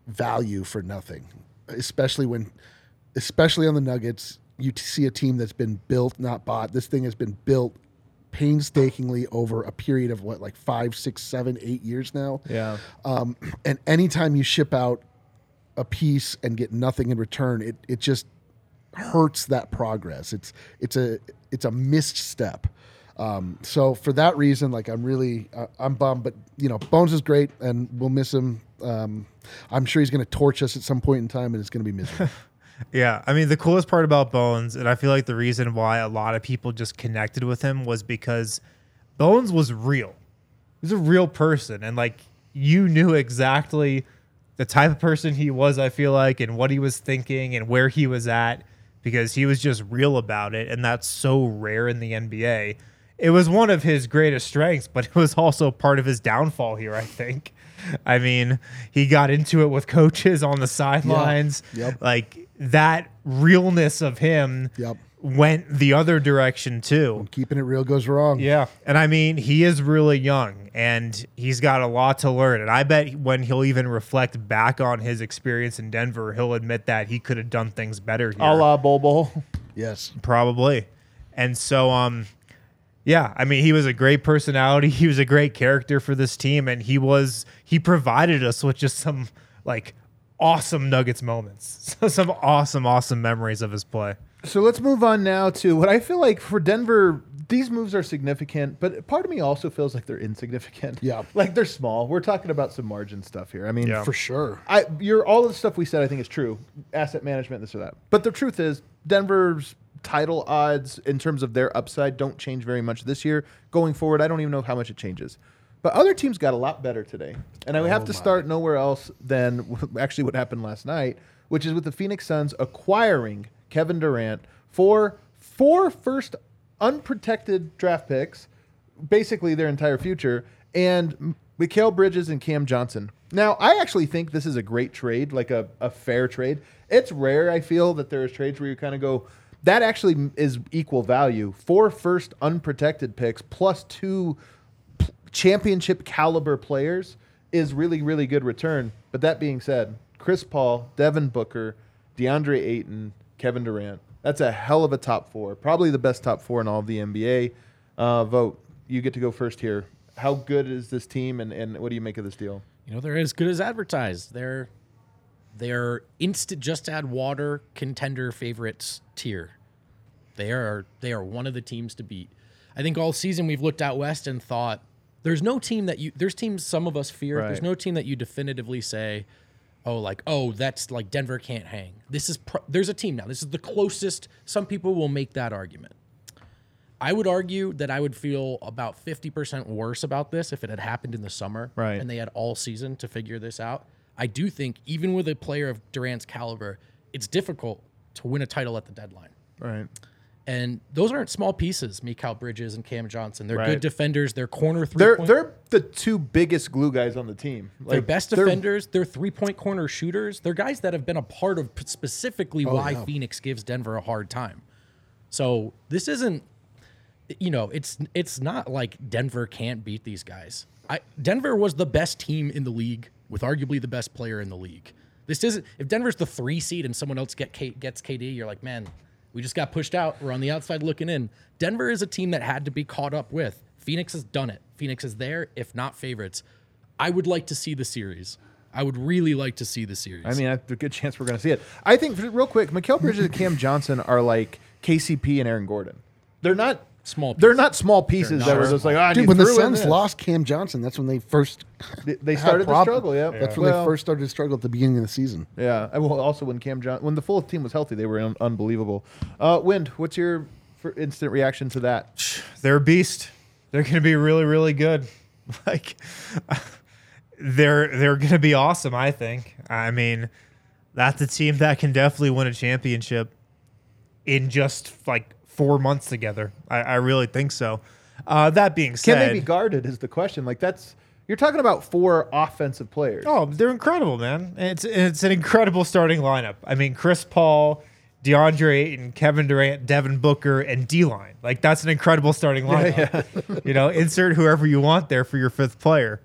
value for nothing, especially when, especially on the Nuggets. You see a team that's been built, not bought. This thing has been built painstakingly over a period of what, like five, six, seven, eight years now. Yeah. Um, and anytime you ship out a piece and get nothing in return, it it just hurts that progress. It's it's a it's a missed step. Um, so for that reason, like I'm really uh, I'm bummed, but you know Bones is great and we'll miss him. Um, I'm sure he's going to torch us at some point in time, and it's going to be miserable. (laughs) Yeah, I mean the coolest part about Bones, and I feel like the reason why a lot of people just connected with him was because Bones was real. He's a real person, and like you knew exactly the type of person he was. I feel like, and what he was thinking, and where he was at, because he was just real about it, and that's so rare in the NBA. it was one of his greatest strengths, but (laughs) it was also part of his downfall here, I think. I mean, he got into it with coaches on the sidelines. Yep. Like that realness of him Yep. went the other direction too. Keeping it real goes wrong. Yeah. And I mean, he is really young and he's got a lot to learn. And I bet when he'll even reflect back on his experience in Denver, he'll admit that he could have done things better here. A la Bol Bol. Yes. Probably. And so, um, yeah, I mean, he was a great personality. (laughs) He was a great character for this team, and he was he provided us with just some like awesome Nuggets moments, (laughs) some awesome, awesome memories of his play. So let's move on now to what I feel like for Denver. These moves are significant, but part of me also feels like they're insignificant. Yeah. (laughs) like they're small. We're talking about some margin stuff here. I mean, Yeah. For sure. I you're all of the stuff we said I think is true. Asset management, this or that. But the truth is, Denver's title odds in terms of their upside don't change very much this year. Going forward, I don't even know how much it changes. But other teams got a lot better today, and I have oh to start nowhere else than (laughs) actually what happened last night, which is with the Phoenix Suns acquiring Kevin Durant for four first unprotected draft picks basically their entire future, and M- Mikal Bridges and Cam Johnson. Now, I actually think this is a great trade, like a, a fair trade. It's rare, I feel, that there's trades where you kind of go, that actually is equal value. Four first unprotected picks plus two championship caliber players is really, really good return. But that being said, Chris Paul, Devin Booker, DeAndre Ayton, Kevin Durant. That's a hell of a top four. Probably the best top four in all of the NBA. Uh, Vogt. You get to go first here. How good is this team, and, and what do you make of this deal? You know, they're as good as advertised. They're they're instant just add water contender favorites tier. They are they are one of the teams to beat. I think all season we've looked out west and thought there's no team that you there's teams some of us fear. There's no team that you definitively say, oh like oh that's like Denver can't hang. This is pro- there's a team now. This is the closest. Some people will make that argument. I would argue that I would feel about 50% worse about this if it had happened in the summer Right. and they had all season to figure this out. I do think even with a player of Durant's caliber, it's difficult to win a title at the deadline. Right. And those aren't small pieces, Mikal Bridges and Cam Johnson. They're Right. good defenders. They're corner 3 They're point. they're the two biggest glue guys on the team. They're Like, best they're- defenders. They're three point corner shooters. They're guys that have been a part of p- specifically oh, why yeah. Phoenix gives Denver a hard time. So this isn't, you know, it's it's not like Denver can't beat these guys. I, Denver was the best team in the league with arguably the best player in the league. This isn't if Denver's the three seed and someone else get K, gets KD, you're like, man, we just got pushed out. We're on the outside looking in. Denver is a team that had to be caught up with. Phoenix has done it. Phoenix is there, if not favorites. I would like to see the series. I would really like to see the series. I mean, I- a good chance we're going to see it. I think, real quick, Mikal Bridges and Cam Johnson are like KCP and Aaron Gordon. They're not Small They're not small pieces that were just like, ah, Dude, you when the threw Suns lost Cam Johnson, that's when they first (laughs) They- they started the prob- struggle, yeah. That's when Well- they first started to struggle at the beginning of the season. Yeah. and Well, also when Cam John, when the full team was healthy, they were un- unbelievable. Uh, Wind, what's your for instant reaction to that? (sighs) They're a beast. They're going to be really, really good. (laughs) Like, (laughs) they're they're going to be awesome. I think. I mean, that's a team that can definitely win a championship in just like four months together. I, I really think so. Uh, that being said, Can they be guarded? Is the question. Like that's you're talking about four offensive players. Oh, they're incredible, man. It's it's an incredible starting lineup. I mean, Chris Paul, DeAndre Ayton, Kevin Durant, Devin Booker, and D line. Like that's an incredible starting lineup. (laughs) you know, insert whoever you want there for your fifth player.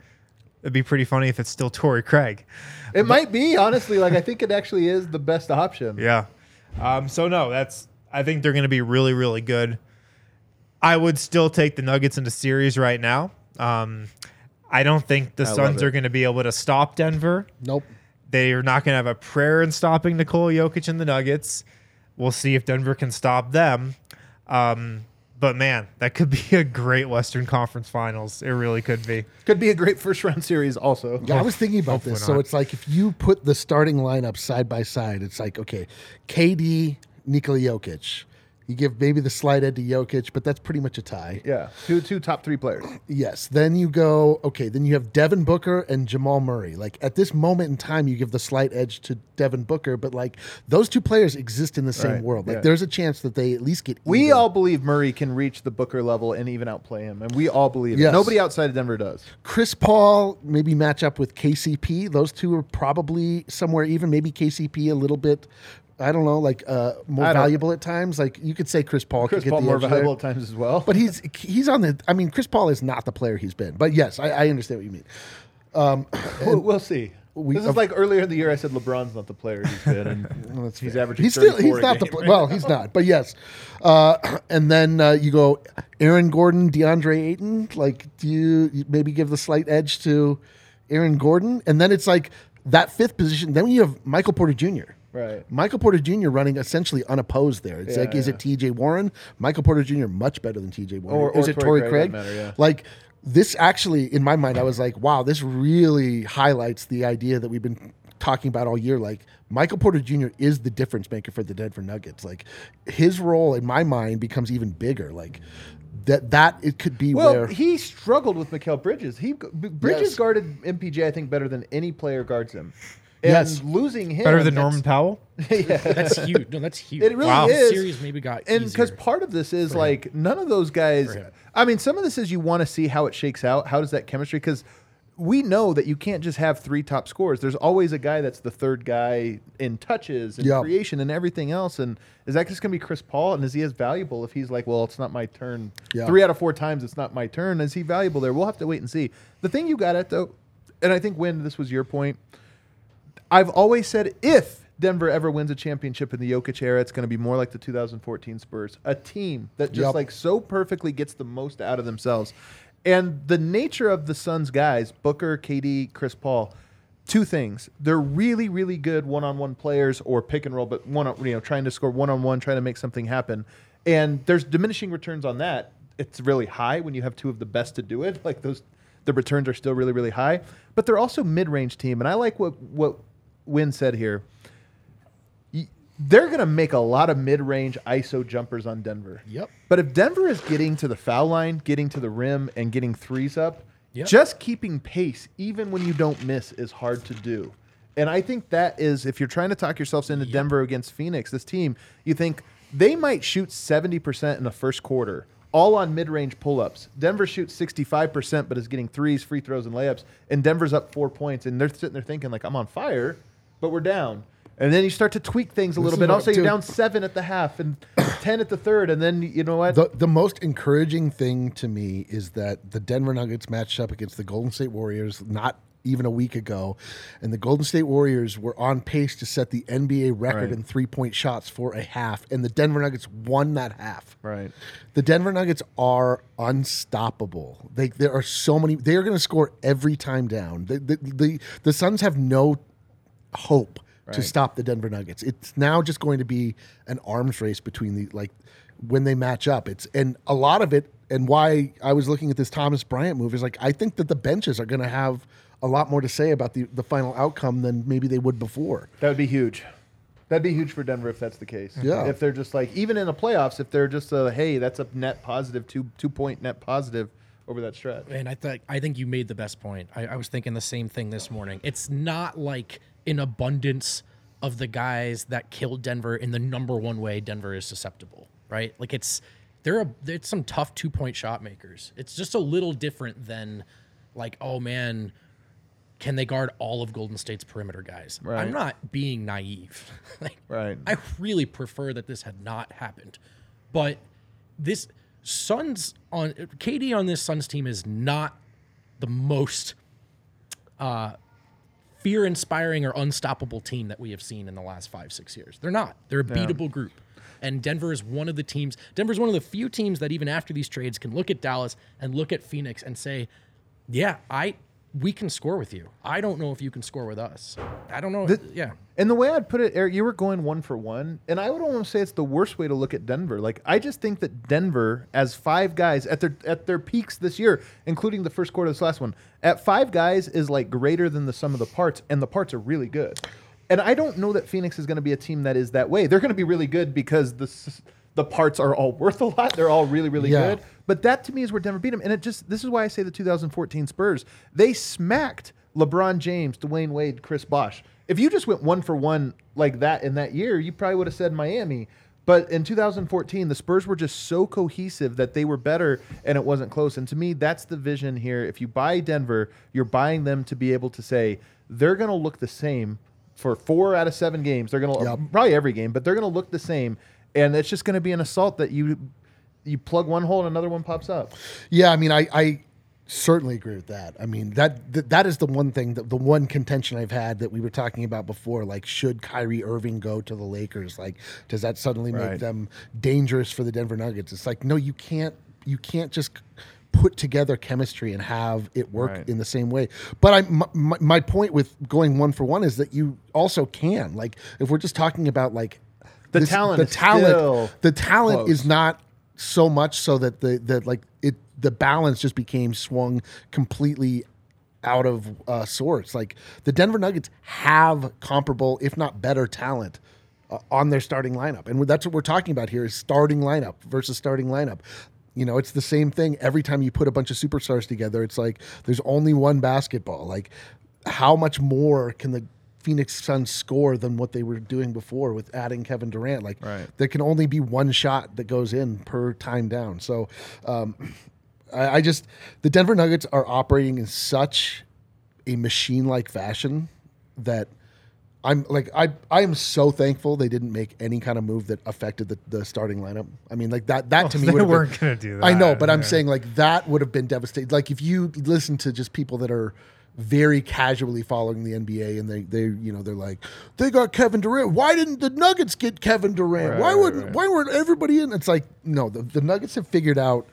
It'd be pretty funny if it's still Torrey Craig. It might be honestly. Like I think it actually is the best option. Yeah. Um, so no, that's I think they're going to be really really good. I would still take the Nuggets into series right now. Um, I don't think the love Suns are going to be able to stop Denver. Nope. They are not going to have a prayer in stopping Nikola Jokic and the Nuggets. We'll see if Denver can stop them. Um, but man, that could (laughs) be a great Western Conference Finals. It really could be. Could be a great first round series. Also, Yeah, I was thinking about Hopefully this. So it's like if you put the starting lineup side by side, it's like okay, KD, Nikola Jokic, You give maybe the slight edge to Jokic, but that's pretty much a tie. Yeah, two two top three players. Yes. Then you go, okay, then you have Devin Booker and Jamal Murray. Like at this moment in time, you give the slight edge to Devin Booker, but like those two players exist in the same Right, world. Like yeah. there's a chance that they at least get We even. all believe Murray can reach the Booker level and even outplay him, and we all believe Yes. it. Nobody outside of Denver does. Chris Paul maybe match up with KCP. Those two are probably somewhere even. Maybe KCP a little bit. I don't know, like uh, more valuable at times. Like you could say Chris Paul Chris could get Paul the more edge there. valuable at times as well. but he's he's on the. I mean, Chris Paul is not the player he's been. But yes, I, I understand what you mean. (coughs) we'll, we'll see. We- this is like earlier in the year. I said LeBron's not the player he's been, and (laughs) he's averaging. He's still he's not the pl- right well now. he's not but yes, uh, (coughs) and then uh, you go Aaron Gordon, DeAndre Ayton. Like, do you, you maybe give the slight edge to Aaron Gordon, and then it's like that fifth position. Then you have Michael Porter Jr. Right. Michael Porter Jr. running essentially unopposed there. It's Yeah, like, is it T.J. Warren? Michael Porter Jr. much better than T.J. Warren. Or- or is it Torrey Craig, Craig? matter, yeah. Like this actually, in my mind, I was like, wow, this really highlights the idea that we've been talking about all year. Like Michael Porter Jr. is the difference maker for the Denver Nuggets. Like his role in my mind becomes even bigger. Like that that it could be Well, where he struggled with Mikal Bridges. He Bridges Yes. guarded MPJ, I think, better than any player guards him. And Yes. losing him Better than Norman Powell? (laughs) yeah, That's huge. No, that's huge. It really wow. is. The series maybe got and because part of this is like none of those guys. I mean, some of this is you want to see how it shakes out. How does that chemistry? Because we know that you can't just have three top scorers. There's always a guy that's the third guy in touches and Yeah. creation and everything else. And is that just going to be Chris Paul? And is he as valuable if he's like, well, it's not my turn? Yeah. Three out of four times, it's not my turn. Is he valuable there? We'll have to wait and see. The thing you got at though, and I think when this was your point, I've always said if Denver ever wins a championship in the Jokic era, it's going to be more like the 2014 Spurs, a team that just Yep. like so perfectly gets the most out of themselves. And the nature of the Suns guys, Booker, KD, Chris Paul, two things. They're really, really good one-on-one players or pick and roll, but one, you know, trying to score one-on-one, trying to make something happen. And there's diminishing returns on that. It's really high when you have two of the best to do it. Like those, the returns are still really, really high. But they're also mid-range team, and I like what what Win said here. They're going to make a lot of mid-range ISO jumpers on Denver. Yep. But if Denver is getting to the foul line, getting to the rim, and getting threes up, Yep. just keeping pace, even when you don't miss, is hard to do. And I think that is, if you're trying to talk yourselves into Denver against Phoenix, this team, you think they might shoot 70% in the first quarter, all on mid range pull ups. Denver shoots 65%, but is getting threes, free throws, and layups. And Denver's up four points. And they're sitting there thinking, like, I'm on fire, but we're down. And then you start to tweak things a little bit. Also, you're down seven at the half and (coughs) 10 at the third. And then, you know what? The the most encouraging thing to me is that the Denver Nuggets matched up against the Golden State Warriors not even a week ago, and the Golden State Warriors were on pace to set the NBA record Right. in three point shots for a half, and the Denver Nuggets won that half. Right. The Denver Nuggets are unstoppable. They there are so many. They are going to score every time down. The the the, the Suns have no hope to stop the Denver Nuggets. It's now just going to be an arms race between the like when they match up. It's and a lot of it and why I was looking at this Thomas Bryant move is like I think that the benches are going to have a lot more to say about the the final outcome than maybe they would before. That would be huge. That'd be huge for Denver if that's the case. Yeah. If they're just like even in the playoffs, if they're just a hey, that's a net positive two two point net positive over that stretch. And I think I think you made the best point. I, I was thinking the same thing this morning. It's not like an abundance of the guys that killed Denver in the number one way Denver is susceptible, right? Like it's there are it's some tough two point shot makers. It's just a little different than like oh man, can they guard all of Golden State's perimeter guys? Right. I'm not being naive. (laughs) like, Right. I really prefer that this had not happened, but this Suns on KD on this Suns team is not the most uh, fear inspiring or unstoppable team that we have seen in the last five, six years. They're not. They're a beatable group. And Denver is one of the teams, Denver's one of the few teams that even after these trades can look at Dallas and look at Phoenix and say, yeah, I we can score with you. I don't know if you can score with us. I don't know. yeah. And the way I'd put it, Eric, you were going one for one, and I would almost say it's the worst way to look at Denver. Like I just think that Denver, as five guys at their at their peaks this year, including the first quarter of this last one, at five guys is like greater than the sum of the parts, and the parts are really good. And I don't know that Phoenix is going to be a team that is that way. They're going to be really good because the the parts are all worth a lot. They're all really, really Yeah. good. But that to me is where Denver beat them. And it just this is why I say the 2014 Spurs. They smacked LeBron James, Dwyane Wade, Chris Bosh. If you just went one for one like that in that year, you probably would have said Miami. But in 2014, the Spurs were just so cohesive that they were better and it wasn't close. And to me, that's the vision here. If you buy Denver, you're buying them to be able to say they're going to look the same for four out of seven games. They're going to Yep. probably every game, but they're going to look the same. And it's just going to be an assault that you you plug one hole and another one pops up. Yeah, I mean, I, I certainly agree with that. I mean, that th- that is the one thing, that, the one contention I've had that we were talking about before. Like, should Kyrie Irving go to the Lakers? Like, does that suddenly make Right. them dangerous for the Denver Nuggets? It's like, no, you can't. You can't just put together chemistry and have it work Right. in the same way. But I, my, my my point with going one for one is that you also can. Like, if we're just talking about like The talent the is talent, still the talent close. is not so much so that the that like it the balance just became swung completely out of uh, sorts. Like the Denver Nuggets have comparable, if not better, talent uh, on their starting lineup, and that's what we're talking about here: is starting lineup versus starting lineup. You know, it's the same thing every time you put a bunch of superstars together. It's like there's only one basketball. Like, how much more can the Phoenix Suns score than what they were doing before with adding Kevin Durant? Like, Right. there can only be one shot that goes in per time down. So, um, I, I just the Denver Nuggets are operating in such a machine-like fashion that I'm like I I am so thankful they didn't make any kind of move that affected the, the starting lineup. I mean, like that that to me (laughs) they would weren't gonna do that. I know, but I'm saying like that would have been devastating. Like if you listen to just people that are very casually following the NBA and they they you know they're like they got Kevin Durant. Why didn't the Nuggets get Kevin Durant? why wouldn't right. why weren't everybody in? It's like no, the, the Nuggets have figured out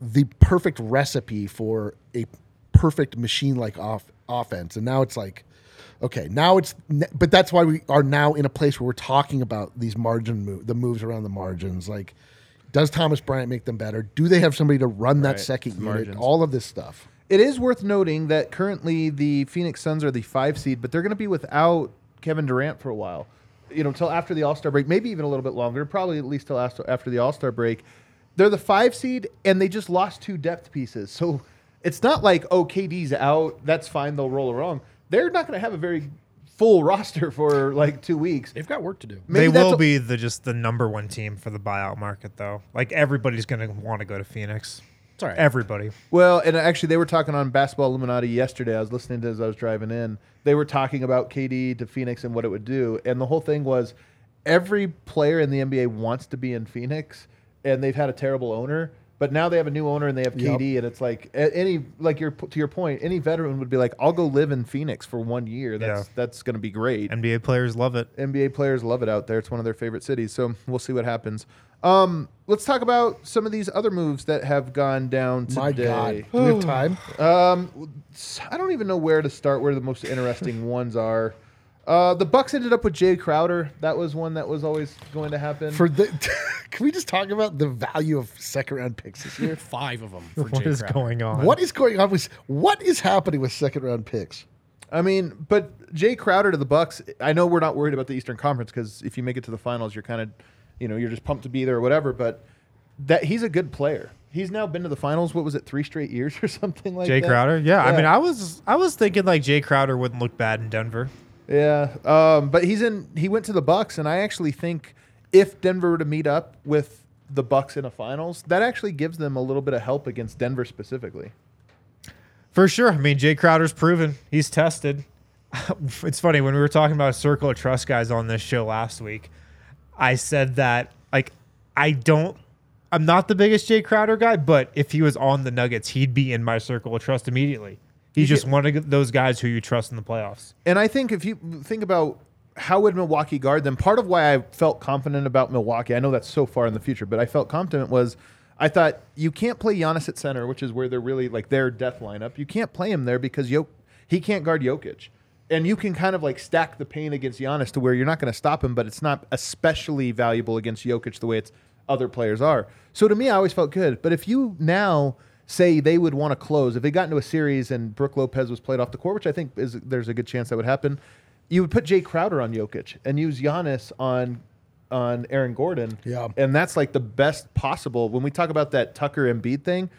the perfect recipe for a perfect machine like off offense and now it's like okay now it's but that's why we are now in a place where we're talking about these margin move the moves around the margins like does Thomas Bryant make them better do they have somebody to run that Right, second unit all of this stuff It is worth noting that currently the Phoenix Suns are the five seed, but they're going to be without Kevin Durant for a while. You know, till after the All Star break, maybe even a little bit longer, probably at least till after, after the All Star break. They're the five seed, and they just lost two depth pieces. So it's not like, oh, KD's out. That's fine. They'll roll around. They're not going to have a very full (laughs) roster for like two weeks. They've got work to do. Maybe they will a- be the just the number one team for the buyout market, though. Like everybody's going to want to go to Phoenix. It's all right. Everybody. Well, and actually, they were talking on Basketball Illuminati yesterday. I was listening to as I was driving in. They were talking about KD to Phoenix and what it would do, and the whole thing was every player in the NBA wants to be in Phoenix, and they've had a terrible owner. But now they have a new owner and they have. KD, and it's like a- any like your to your point, any veteran would be like, "I'll go live in Phoenix for one year. That's Yeah. that's going to be great." NBA players love it. NBA players love it out there. It's one of their favorite cities. So we'll see what happens. Um, let's talk about some of these other moves that have gone down today. my god do we have time (sighs) Um, I don't even know where to start. Where the most interesting (sighs) ones are. Uh, the Bucks ended up with Jay Crowder. That was one that was always going to happen. for the (laughs) can we just talk about the value of second round picks this year (laughs) Five of them for What Jay is Crowder. going on? what is going on with what is happening with second round picks I mean, but Jay Crowder to the Bucks. I know we're not worried about the Eastern Conference because if you make it to the finals, you're kind of, you know, you're just pumped to be there or whatever. But that he's a good player. He's now been to the finals. What was it, three straight years (laughs) or something like Jay that? Jay Crowder? Yeah, I mean, I was I was thinking like Jay Crowder wouldn't look bad in Denver. Yeah, um, but he's in. He went to the Bucks, and I actually think if Denver were to meet up with the Bucks in a finals, that actually gives them a little bit of help against Denver specifically. For sure. I mean, Jay Crowder's proven. He's tested. (laughs) it's funny when we were talking about a circle of trust guys on this show last week. I said that like I don't. I'm not the biggest Jay Crowder guy, but if he was on the Nuggets, he'd be in my circle of trust immediately. He's just one of those guys who you trust in the playoffs. And I think if you think about how would Milwaukee guard them, part of why I felt confident about Milwaukee, I know that's so far in the future, but I felt confident was I thought you can't play Giannis at center, which is where they're really like their death lineup. You can't play him there because he can't guard Jokic. And you can kind of like stack the pain against Giannis to where you're not going to stop him, but it's not especially valuable against Jokic the way it's other players are. So to me, I always felt good. But if you now say they would want to close, if they got into a series and Brook Lopez was played off the court, which I think is there's a good chance that would happen, you would put Jay Crowder on Jokic and use Giannis on on Aaron Gordon. Yeah. and that's like the best possible. When we talk about that Tucker and Embiid thing,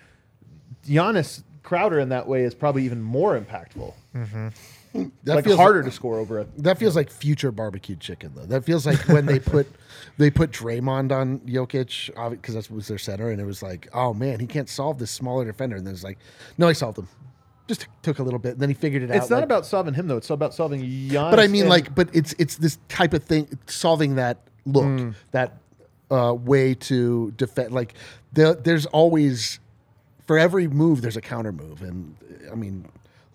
Giannis Crowder in that way is probably even more impactful. Mm-hmm. That like feels harder to score over it. That feels like future barbecue chicken, though. That feels like when they put (laughs) they put Draymond on Jokic because that was their center, and it was like, oh man, he can't solve this smaller defender. And then it's like, no, he solved him. Just t- took a little bit, and then he figured it out. It's not like- about solving him though; it's about solving Giannis. But I mean, like, but it's it's this type of thing, solving that look, Hmm. that uh, way to defend. Like, there, there's always for every move, there's a counter move, and I mean,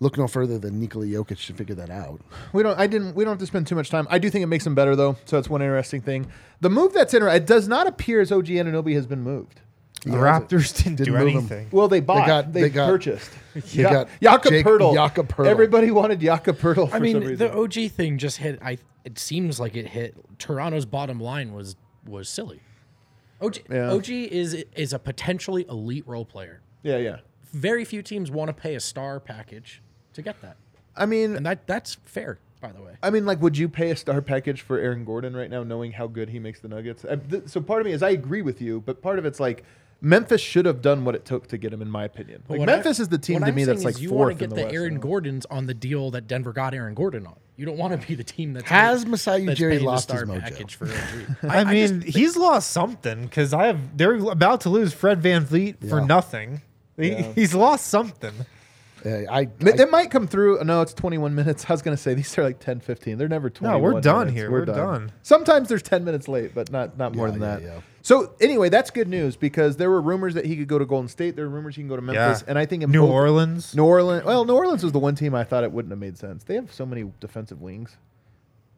look no further than Nikola Jokic to figure that out. We don't. I didn't. We don't have to spend too much time. I do think it makes him better though. So it's one interesting thing. The move that's interesting. It does not appear as OG Anunoby has been moved. The Raptors didn't, Didn't do move 'em. anything. Well, they bought. They, got- they got- purchased. (laughs) They got Jakob Poeltl. Jakob Poeltl. Everybody wanted Jakob Poeltl. I mean, some the OG thing just hit. I. It seems like it hit Toronto's bottom line was was silly. OG Yeah. OG is is a potentially elite role player. yeah, yeah. Very few teams want to pay a star package to get that, I mean, and that that's fair, by the way. I mean, like, would you pay a star package for Aaron Gordon right now, knowing how good he makes the Nuggets? Uh, th- so part of me is I agree with you, but part of it's like Memphis should have done what it took to get him, in my opinion. Like, what I- Memphis is the team to I'm me that's saying like is you fourth want to get the, the, West Aaron now. Gordons on the deal that Denver got Aaron Gordon on. You don't want to be the team that's Has paying- Masai that's Ujiri lost his mojo? package for (laughs) OG. I, mean, he's lost something because I have. They're about to lose Fred VanVleet for Yeah. nothing. He, Yeah. He's lost something. Uh, I, It, I- it might come through. No, it's 21 (laughs) minutes. I was going to say these are like 10, 15. They're never 21. we're done minutes. here. We're done. Sometimes there's 10 minutes late, but not not more Yeah, than yeah, that. yeah. So anyway, that's good news because there were rumors that he could go to Golden State. There were rumors he can go to Memphis, Yeah. and I think in New both- Orleans. New Orleans. Well, New Orleans was the one team I thought it wouldn't have made sense. They have so many defensive wings.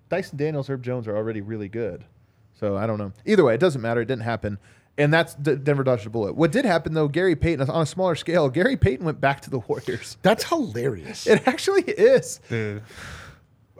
Dyson Daniels, Herb Jones are already really good. So I don't know. Either way, it doesn't matter. It didn't happen. And that's D- Denver dodged a bullet. What did happen though, Gary Payton on a smaller scale, Gary Payton went back to the Warriors. that's hilarious. It actually is. Dude.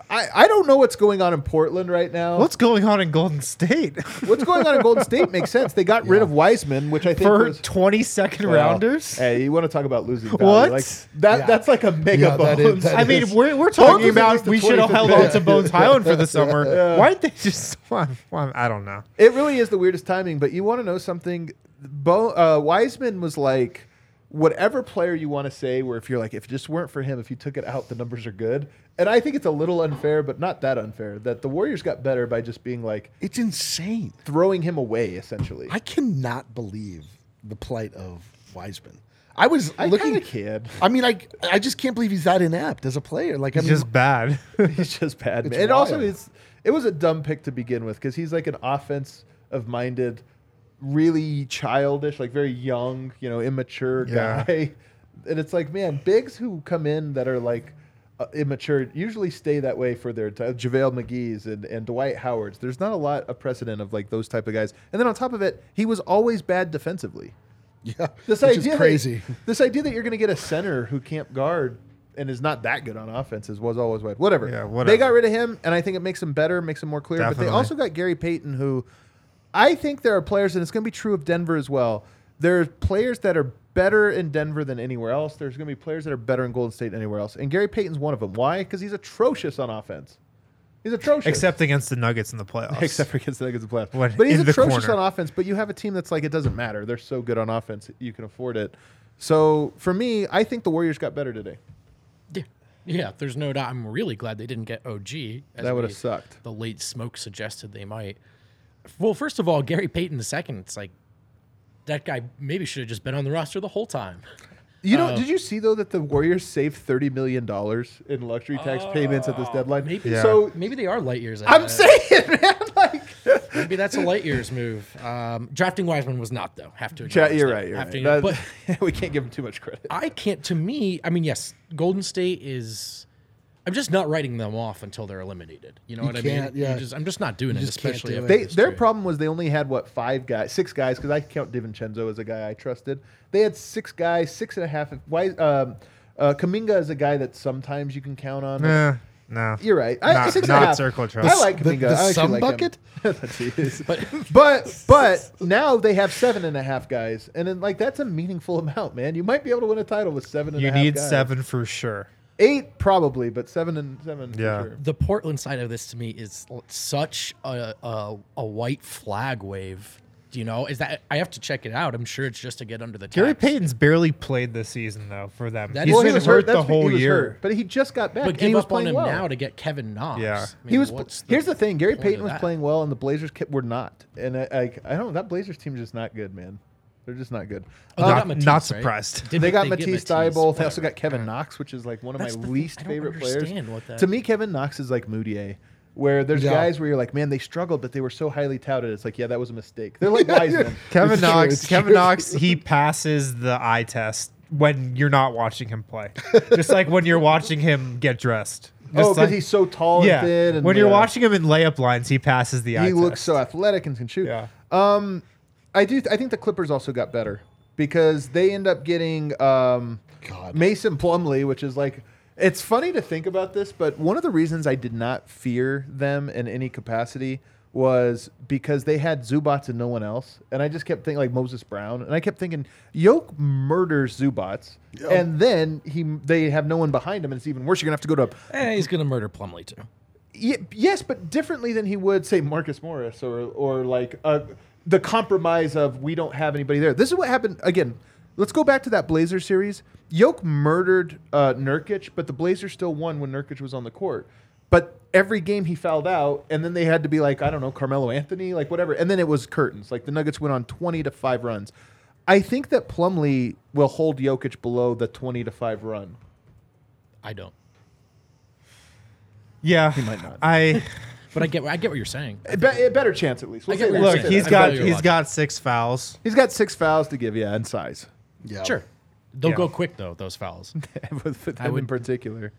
I, I don't know what's going on in Portland right now. What's going on in Golden State? (laughs) What's going on in Golden State makes sense. They got rid of Wiseman, which I think for was 20 second well, rounders? Hey, you want to talk about losing value? What? Like that? Yeah. That's like a mega Yeah, that is- bones. that I mean, we're, we're talking was about we should have held on to Bones (laughs) Hyland for the summer. Why didn't they just? (laughs) Well, well, I don't know. It really is the weirdest timing. But you want to know something? Bo, uh, Wiseman was like, whatever player you want to say, where if you're like, if it just weren't for him, if you took it out, the numbers are good. And I think it's a little unfair, but not that unfair, that the Warriors got better by just being like It's insane. throwing him away, essentially. I cannot believe the plight of Wiseman. I was I looking. kinda can. I mean, I I just can't believe he's that inept as a player. Like, I It's mean, just bad. (laughs) He's just bad. It's man. And also, wild. it's it was a dumb pick to begin with because he's like an offensive minded, really childish, like very young, you know, immature Yeah. guy. (laughs) And it's like, man, bigs who come in that are like uh, immature usually stay that way for their time. JaVale McGee's and, and Dwight Howard's. There's not a lot of precedent of like those type of guys. And then on top of it, he was always bad defensively. yeah, This (laughs) idea is crazy. That, (laughs) this idea that you're going to get a center who can't guard and is not that good on offenses was always wide. Whatever. Yeah, whatever. They got rid of him, and I think it makes him better, makes him more clear. But they also got Gary Payton, who I think there are players, and it's going to be true of Denver as well. There are players that are better in Denver than anywhere else. There's going to be players that are better in Golden State than anywhere else. And Gary Payton's one of them. Why? Because he's atrocious on offense. He's atrocious. Except against the Nuggets in the playoffs. (laughs) Except for against the Nuggets in the playoffs. When- but he's atrocious corner. on offense. But you have a team that's like it doesn't matter. They're so good on offense, you can afford it. So for me, I think the Warriors got better today. Yeah, yeah. There's no doubt. I'm really glad they didn't get OG. as That would've sucked. The late smoke suggested they might. Well, first of all, Gary Payton the second. It's like that guy maybe should have just been on the roster the whole time. You know, Uh, did you see though that the Warriors saved thirty million dollars in luxury tax payments at this deadline? maybe- Yeah. So Maybe they are light years. I'm ahead. saying, (laughs) man, like, maybe that's a light years move. Um, drafting Wiseman was not though. Have to. Chat, acknowledge you're that. right. You're Have right. to- That- but (laughs) we can't give him too much credit. I can't. To me, I mean, yes, Golden State is. I'm just not writing them off until they're eliminated. You know You what I can't, mean? yeah. You just, I'm just not doing You it, just can't especially do if it. They, their true. problem was they only had what five guys, six guys, because I count DiVincenzo as a guy I trusted. They had six guys, six and a half. Why? Um, uh, Kuminga is a guy that sometimes you can count on. Eh, no. You're right. I, Not- six and a not half. circle trust. I like The- Kuminga. the I actually sum like bucket? Him. Jeez. But but but now they have seven and a half guys, and then like that's a meaningful (laughs) amount, man. You might be able to win a title with seven and a You half need guys. seven for sure. Eight probably, but seven and seven. Yeah. sure. The Portland side of this to me is such a, a a white flag wave. Do you know? Is that I have to check it out? I'm sure it's just to get under the Gary tax. Payton's barely played this season though for them. That He's is- been was hurt, That's the whole year. hurt, but he just got back. But give he was up on playing him well. now to get Kevin Knox. Yeah. I he was. what's here's the thing: Gary Payton was that? playing well, and the Blazers kept, were not. And I, I, I don't. Know that Blazers team is just not good, man. They're just not good. Oh, they got Matisse, not right? surprised. Did they got get Matisse Thybulle. They also got Kevin Knox, which is like one of That's my the least I don't favorite players. understand what that- To me, Kevin Knox is like Moutier, where there's Yeah. guys where you're like, man, they struggled, but they were so highly touted. It's like, yeah, that was a mistake. They're like (laughs) Wiseman. Kevin It's true, Knox. it's Kevin true. Knox. He passes the eye test when you're not watching him play. Just like when you're watching him get dressed. oh, because like- he's so tall yeah. and thin. And when you're yeah. watching him in layup lines, he passes the eye test. he test. looks so athletic and can shoot. Yeah. Um, I do. I think the Clippers also got better because they end up getting um, God. Mason Plumlee, which is like. It's funny to think about this, but one of the reasons I did not fear them in any capacity was because they had Zubac and no one else, and I just kept thinking like Moses Brown, and I kept thinking Yoke murders Zubac, and then he they have no one behind him, and it's even worse. You're gonna have to go to Eh, he's gonna murder Plumlee too. Ye- yes, but differently than he would say Marcus Morris or or like uh, the compromise of we don't have anybody there. This is what happened again. Let's go back to that Blazer series. Yoke murdered uh, Nurkic, but the Blazers still won when Nurkic was on the court. But every game he fouled out, and then they had to be like I don't know Carmelo Anthony, like whatever, and then it was curtains. Like the Nuggets went on twenty to five runs. I think that Plumlee will hold Jokic below the twenty to five run. I don't. Yeah, He might not. I (laughs) But I get I get what you're saying. A, be- a better chance at least. We'll I get say what you're look. saying. He's I got follow your he's logic. got six fouls. He's got six fouls to give, yeah, in size. Yeah. Sure. They'll Yeah. go quick though. Those fouls. (laughs) with with I him in would- particular.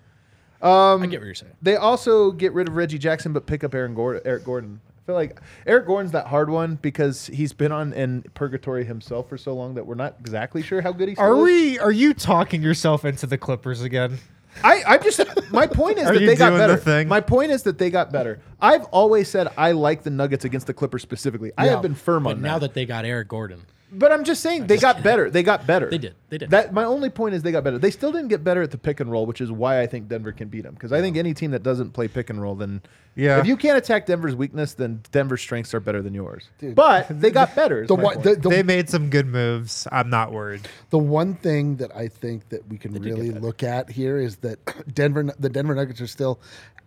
I um, get what you're saying. They also get rid of Reggie Jackson, but pick up Aaron Gordon, Eric Gordon. I feel like Eric Gordon's that hard one because he's been on in purgatory himself for so long that we're not exactly sure how good he's. Are is. we? Are you talking yourself into the Clippers again? I, I'm just. My point is Are that you they got doing the better. thing? My point is that they got better. I've always said I like the Nuggets against the Clippers specifically. I have been firm on that. But on now that. that they got Eric Gordon, But I'm just saying they got better. They got better. They did. They did. That my only point is they got better. They still didn't get better at the pick and roll, which is why I think Denver can beat them. Because I think any team that doesn't play pick and roll, then Yeah. if you can't attack Denver's weakness, then Denver's strengths are better than yours. Dude. But they got better. is The my one, point. the, the, they made some good moves. I'm not worried. the one thing that I think that we can did really better. look at here is that (clears throat) Denver, the Denver Nuggets are still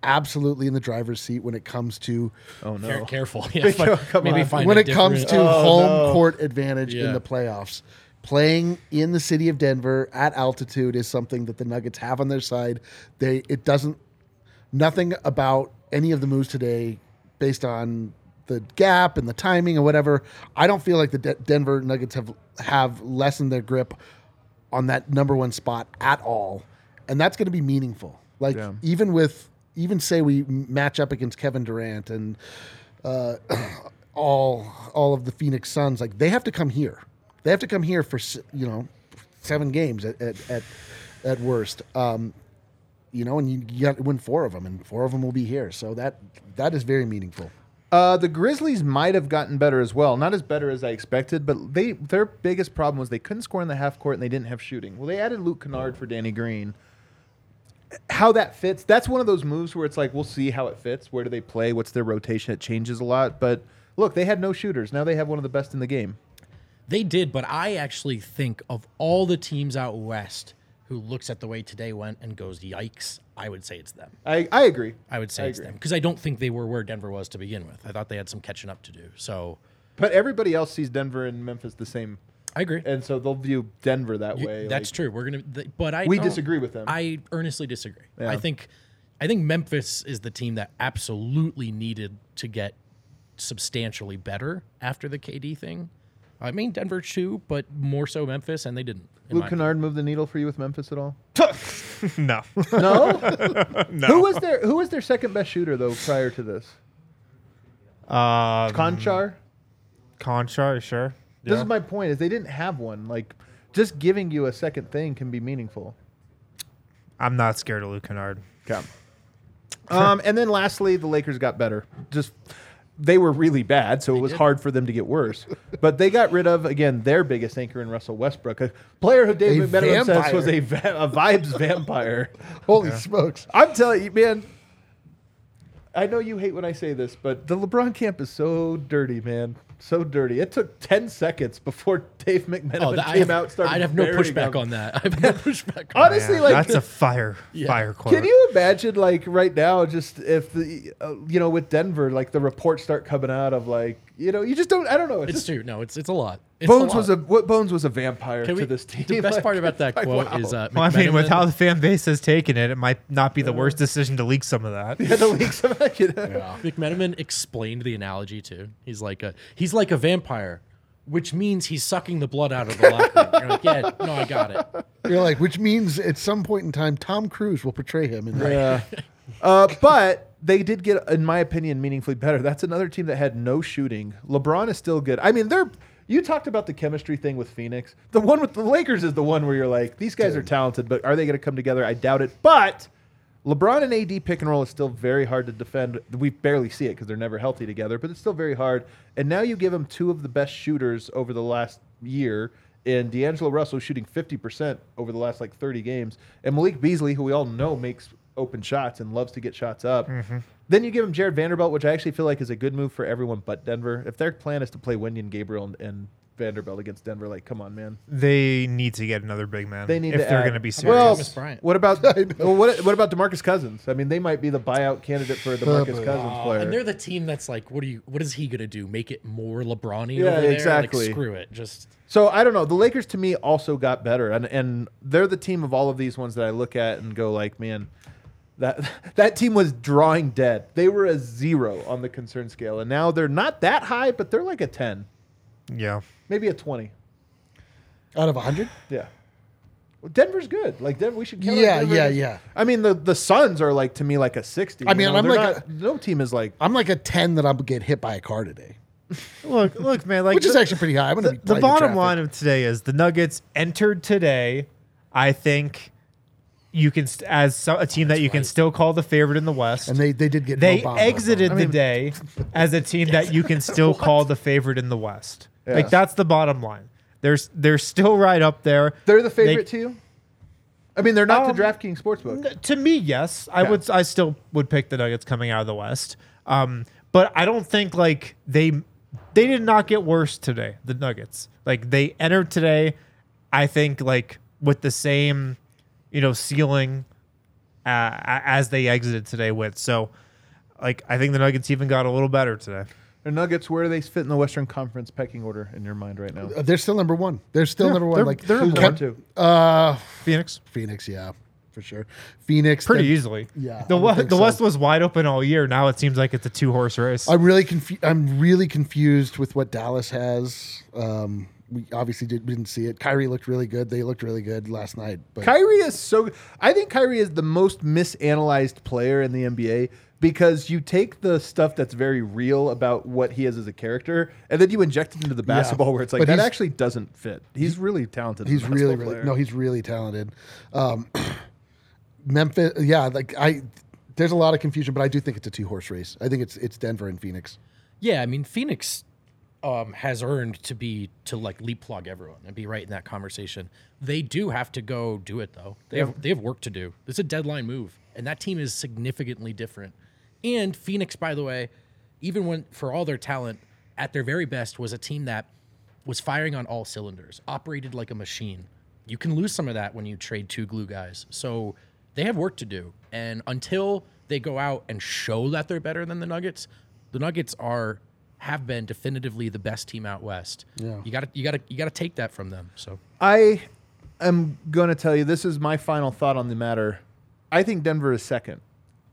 absolutely in the driver's seat when it comes to oh no. Care- careful. (laughs) Yeah, (laughs) fi- Come maybe on. find when a it comes to different- Oh, home no. court advantage in Yeah. the playoffs. Playing in the city of Denver at altitude is something that the Nuggets have on their side. They it doesn't nothing about any of the moves today based on the gap and the timing and whatever. I don't feel like the De- Denver Nuggets have have lessened their grip on that number one spot at all, and that's going to be meaningful. Like Yeah. even with even say we match up against Kevin Durant and uh, (clears throat) all all of the Phoenix Suns, like they have to come here. They have to come here for you know seven games at at at, at worst. Um, you know, and you, you got to win four of them, and four of them will be here. So that that is very meaningful. Uh, the Grizzlies might have gotten better as well. Not as better as I expected, but they their biggest problem was they couldn't score in the half court and they didn't have shooting. Well, they added Luke Kennard for Danny Green. How that fits, that's one of those moves where it's like we'll see how it fits. Where do they play? What's their rotation? It changes a lot. But look, they had no shooters. Now they have one of the best in the game. They did, but I actually think of all the teams out west who looks at the way today went and goes, "Yikes!" I would say it's them. I, I agree. I would say I it's agree. them because I don't think they were where Denver was to begin with. I thought they had some catching up to do. So But everybody else sees Denver and Memphis the same, I agree. and so they'll view Denver that You- way. that's like- true. We're gonna, th- but I We disagree with them. I earnestly disagree. Yeah. I think, I think Memphis is the team that absolutely needed to get substantially better after the KD thing. I mean Denver too, but more so Memphis, and they didn't. In Luke Kennard moved the needle for you with Memphis at all? (laughs) no. (laughs) No. (laughs) no. Who was their Who was their second best shooter though prior to this? Um, Konchar. Konchar, sure. This Yeah. is my point: is they didn't have one. Like, just giving you a second thing can be meaningful. I'm not scared of Luke Kennard. Okay. Um, and then lastly, the Lakers got better. Just they were really bad, so it was hard for them to get worse. but they got rid of again their biggest anchor in Russell Westbrook, a player who Dave A McMenamin says was a, va- a vibes vampire. (laughs) Holy smokes! I'm telling you, man. I know you hate when I say this, but the LeBron camp is so dirty, man. So dirty. It took ten seconds before (laughs) Dave McMenamin Oh, that, I came have, out. and Started I'd have no burying pushback him. on that. I have no (laughs) pushback on Honestly, Man, like that's a fire fire quote. Can you imagine, like right now, just if the uh, you know with Denver, like the reports start coming out of like you know you just don't. I don't know. It's, It's just, true. No, it's it's a lot. It's Bones a was a what Bones was a vampire Can to this team. The best Like, part about that (laughs) like, quote wow. is uh, well, I mean, with McMenamin- how the fan base has taken it, it might not be the worst decision to leak some of that. Yeah, the leaks of it, you know? McMenamin explained the analogy too. He's like a he's like a vampire, which means he's sucking the blood out of the locker. You're like, yeah, no, I got it. You're like, which means at some point in time, Tom Cruise will portray him. In that. Yeah. (laughs) Uh, but they did get, in my opinion, meaningfully better. That's another team that had no shooting. LeBron is still good. I mean, they're. You talked about the chemistry thing with Phoenix. The one with the Lakers is the one where you're like, these guys are talented, but are they going to come together? I doubt it. But LeBron and AD pick and roll is still very hard to defend. We barely see it because they're never healthy together, but it's still very hard. And now you give them two of the best shooters over the last year and D'Angelo Russell shooting 50% over the last like 30 games, and Malik Beasley, who we all know makes open shots and loves to get shots up. Mm-hmm. Then you give him Jarred Vanderbilt, which I actually feel like is a good move for everyone but Denver. If their plan is to play Wenyen Gabriel and, and Vanderbilt against Denver, like, come on, man. They need to get another big man. They need if to they're add- going to be about serious. Well, Thomas Bryant? what about (laughs) well, what, what about Demarcus Cousins? I mean, they might be the buyout candidate for the Demarcus Cousins Uh, player. and they're the team that's like, what are you? What is he gonna do? Make it more LeBron-y Yeah, over there? exactly. Like, screw it. Just So I don't know. The Lakers to me also got better, and and they're the team of all of these ones that I look at and go like, man, that (laughs) that team was drawing dead. They were a zero on the concern scale, and now they're not that high, but they're like a ten, yeah. maybe a twenty. Out of hundred, (sighs) Yeah. Well, Denver's good. Like Denver, we should count. Yeah, Denver yeah, against- yeah. I mean, the the Suns are like to me like a sixty. I mean, you know? I'm They're like not- no team is like I'm like a ten that I'm gonna get hit by a car today, (laughs) Look, look, man. Like which is actually pretty high. I'm gonna the, be the bottom traffic. line of today is the Nuggets entered today. I think you can st- as so, a team that you can still call the favorite in the West. and they they did get they Mo Bamba. exited I the mean- day (laughs) as a team that you can (laughs) still call the favorite in the West. Yeah. Like that's the bottom line. There's they're still right up there. they're the They- favorite to you. I mean, they're not Um, to DraftKings Sportsbook. To me, yes, I Okay. would. I still would pick the Nuggets coming out of the West. Um, but I don't think like they they did not get worse today. The Nuggets like they entered today. I think like with the same, you know, ceiling uh, as they exited today with. So, like I think the Nuggets even got a little better today. The Nuggets, where do they fit in the Western Conference pecking order in your mind right now? Uh, They're still number one. They're still Yeah, number one. they're- like they're number One, Kev- two. Uh, Phoenix Phoenix, yeah, for sure. Phoenix, pretty then- easily. yeah, the West, the so. West was wide open all year. Now it seems like it's a two horse race. I'm really confu- I'm really confused with what Dallas has. Um, we obviously did, didn't see it. Kyrie looked really good. They looked really good last night. But Kyrie is so. I think Kyrie is the most misanalyzed player in the NBA because you take the stuff that's very real about what he is as a character, and then you inject it into the basketball where it's like But that actually doesn't fit. He's really talented. he's really, basketball really no, he's really talented. Um, (clears throat) Memphis, yeah, like I. There's a lot of confusion, but I do think it's a two horse race. I think it's it's Denver and Phoenix. yeah, I mean Phoenix um, has earned to be to like leapfrog everyone and be right in that conversation. They do have to go do it though. They have they have work to do. It's a deadline move, and that team is significantly different. And Phoenix, by the way, even when for all their talent, at their very best, was a team that was firing on all cylinders, operated like a machine. You can lose some of that when you trade two glue guys. So they have work to do. And until they go out and show that they're better than the Nuggets, the Nuggets are have been definitively the best team out west. Yeah. You gotta you gotta you gotta take that from them. So I am going to tell you this is my final thought on the matter. I think Denver is second,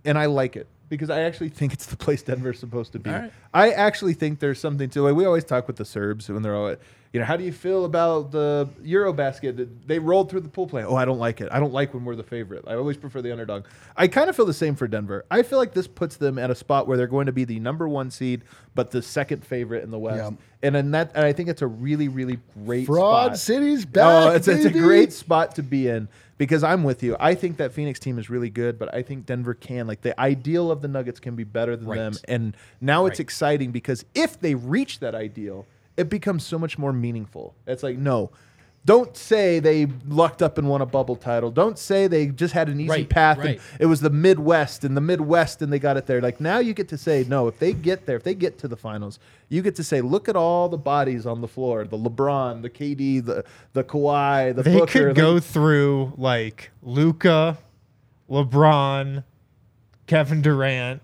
and I like it because I actually think it's the place Denver is supposed to be. All right. I actually think there's something to it. We always talk with the Serbs when they're all, you know, how do you feel about the Eurobasket? They rolled through the pool play. Oh, I don't like it. I don't like when we're the favorite. I always prefer the underdog. I kind of feel the same for Denver. I feel like this puts them at a spot where they're going to be the number one seed, but the second favorite in the West. Yeah. And in that, and I think it's a really, really great Fraud spot. City's back. Oh, it's, it's a great spot to be in because I'm with you. I think that Phoenix team is really good, but I think Denver can. Like the ideal of the Nuggets can be better than Right. them, and now it's exciting because if they reach that ideal, it becomes so much more meaningful. It's like no. Don't say they lucked up and won a bubble title. Don't say they just had an easy Right, path right. and it was the Midwest and the Midwest and they got it there. Like now you get to say no. If they get there, if they get to the finals, you get to say, look at all the bodies on the floor: the LeBron, the KD, the the Kawhi, the They Booker. could go Like, through like Luka, LeBron, Kevin Durant,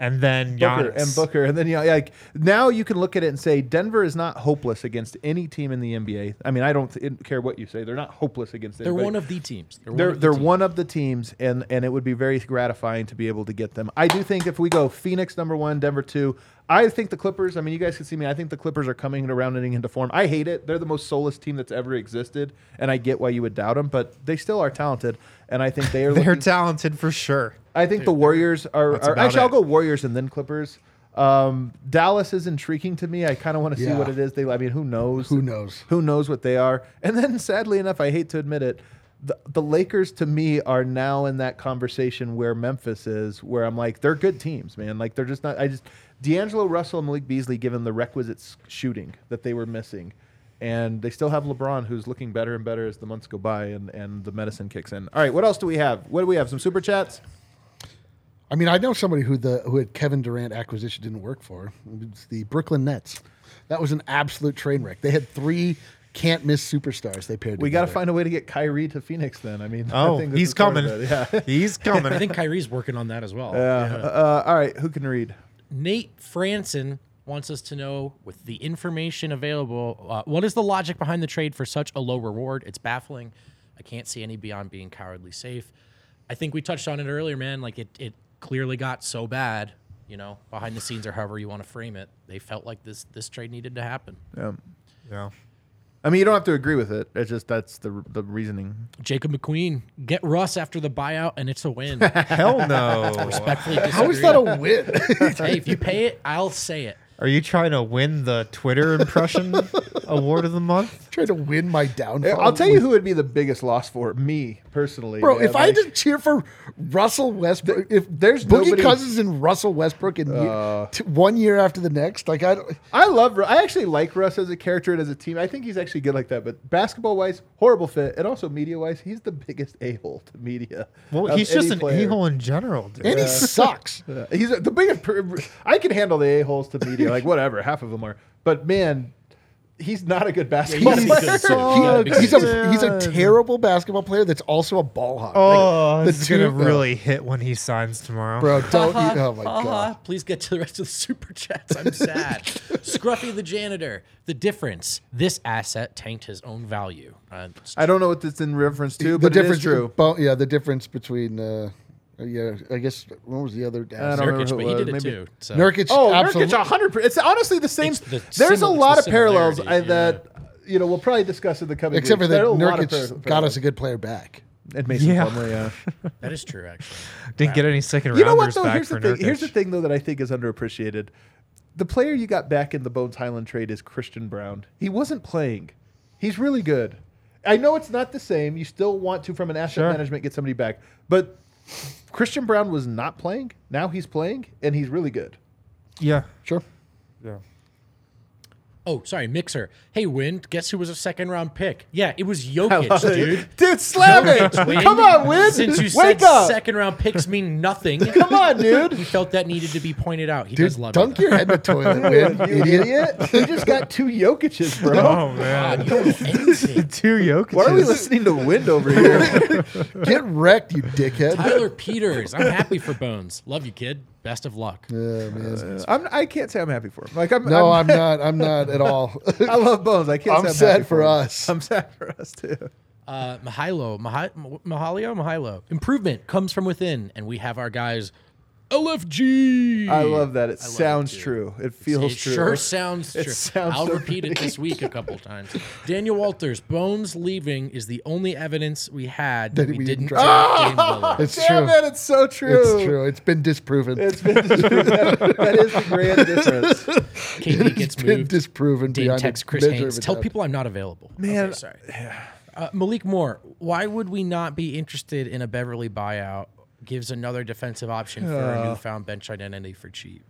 and then Booker and Booker, and then you know, like now you can look at it and say Denver is not hopeless against any team in the NBA. I mean, I don't th- care what you say; they're not hopeless against. They're anybody. one of the teams. They're, one They're of the they're teams. one of the teams, and and it would be very gratifying to be able to get them. I do think if we go Phoenix number one, Denver two, I think the Clippers. I mean, you guys can see me. I think the Clippers are coming around and into form. I hate it. They're the most soulless team that's ever existed, and I get why you would doubt them, but they still are talented, and I think they are. (laughs) They're looking- talented for sure. I think the Warriors are. Are actually, I'll go Warriors and then Clippers. Um, Dallas is intriguing to me. I kind of want to see Yeah. what it is. They, I mean, who knows? Who knows? Who knows what they are? And then, sadly enough, I hate to admit it, the, the Lakers to me are now in that conversation where Memphis is, where I'm like, they're good teams, man. Like they're just not. I just D'Angelo Russell and Malik Beasley given the requisite s- shooting that they were missing. And they still have LeBron, who's looking better and better as the months go by, and, and the medicine kicks in. All right, what else do we have? What do we have? Some super chats. I mean, I know somebody who the who had Kevin Durant acquisition didn't work for. It's the Brooklyn Nets. That was an absolute train wreck. They had three can't miss superstars. They paired. We got to find a way to get Kyrie to Phoenix. Then I mean, (laughs) I Oh, think he's is part of coming. Yeah. (laughs) He's (laughs) coming. I think Kyrie's working on that as well. Yeah. Uh, all right. Who can read? Nate Franson wants us to know, with the information available, uh, what is the logic behind the trade for such a low reward? It's baffling. I can't see any beyond being cowardly safe. I think we touched on it earlier, man. Like it, it clearly got so bad, you know, behind the scenes or however you want to frame it. They felt like this this trade needed to happen. Yeah. yeah. I mean, you don't have to agree with it. It's just that's the the reasoning. Jacob McQueen, get Russ after the buyout, and it's a win. (laughs) Hell no. Respectfully disagree. How is that a win? hey, if you pay it, I'll say it. Are you trying to win the Twitter impression (laughs) award of the month? Trying to win my downfall. I'll tell you who would be the biggest loss for me personally, Bro, man. if I Like, just cheer for Russell Westbrook, if there's Boogie nobody- Cousins and Russell Westbrook in year, uh, t- one year after the next, like I don't. I love. I actually like Russ as a character and as a team. I think he's actually good like that. But basketball wise, horrible fit, and also media wise, he's the biggest (laughs) a hole to media. Well, um, he's just an a hole in general, dude. And he sucks. (laughs) Yeah, He's the biggest. per- I can handle the a holes to media, like whatever. Half of them are, but man, he's not a good basketball he's player. good too. He's a he's a terrible basketball player that's also a ball hog. Oh, Like, this is gonna two- really hit when he signs tomorrow. bro. Don't. Ha, you, oh my ha, god. ha. Please get to the rest of the super chats. I'm sad. (laughs) Scruffy the janitor. The difference: this asset tanked his own value. Uh, I don't know what this in reference to, the but difference, it is true. bo- yeah, the difference between. Uh, Uh, yeah, I guess what was the other? I don't remember Nurkic, who but it he was. did it Maybe- too. So. Nurkic. Oh, absolutely. Nurkic, hundred percent. It's honestly the same. The There's a lot it's of parallels similarity, I, that you know we'll probably discuss in the coming. Except for that There are a lot of Nurkic got us a good player back. and Mason Yeah. Plumlee. Yeah. (laughs) That is true, actually. Didn't get any second You know what rounders though? back Here's the thing. Nurkic. Here's the thing though that I think is underappreciated. The player you got back in the Bones Hyland trade is Christian Braun. He wasn't playing. He's really good. I know it's not the same. You still want to, from an asset Sure. management, get somebody back. But Christian Braun was not playing. Now he's playing, and he's really good. Yeah. Sure. Yeah. Oh, sorry, Mixer. Hey, Win, guess who was a second round pick? Yeah, it was Jokic, dude. Dude, slam it! Jokic, Win. Come on, Win! Since you Wake said up! second round picks mean nothing, (laughs) Come on, dude! he felt that needed to be pointed out. He Dude, does love it. dunk it. your head in the toilet, (laughs) Win, you idiot. idiot! He just got two Jokic's, bro. Oh man. God, you don't anything. (laughs) Two Jokic. Why are we listening to Wind over here? Get wrecked, you dickhead. Tyler Peters. I'm happy for Bones. Love you, kid. Best of luck. Yeah, man. I'm, I can't say I'm happy for him. Like I'm, No, I'm, I'm (laughs) not. I'm not at all. I love Bones. I can't. I'm say I'm sad happy for him. us. I'm sad for us too. Uh, Mahalo, Mahi- Mahalio, Mahalo. Improvement comes from within, and we have our guys. LFG. I love that. It love it sounds too. true. It feels it true. sure (laughs) sounds It true. sounds I'll so repeat it this week a couple times. Daniel Walters, Bones leaving is the only evidence we had that, That we, we didn't didn't draft Dame (laughs) It's Damn true. it! It's so true. It's true. It's been disproven. It's been that, (laughs) that is the grand difference. KD gets it's been moved. disproven Dame beyond text Chris measure Haynes. Tell doubt. people I'm not available. Man, Okay, sorry. Uh, Malik Moore, why would we not be interested in a Beverley buyout? Gives another defensive option for a newfound bench identity for cheap.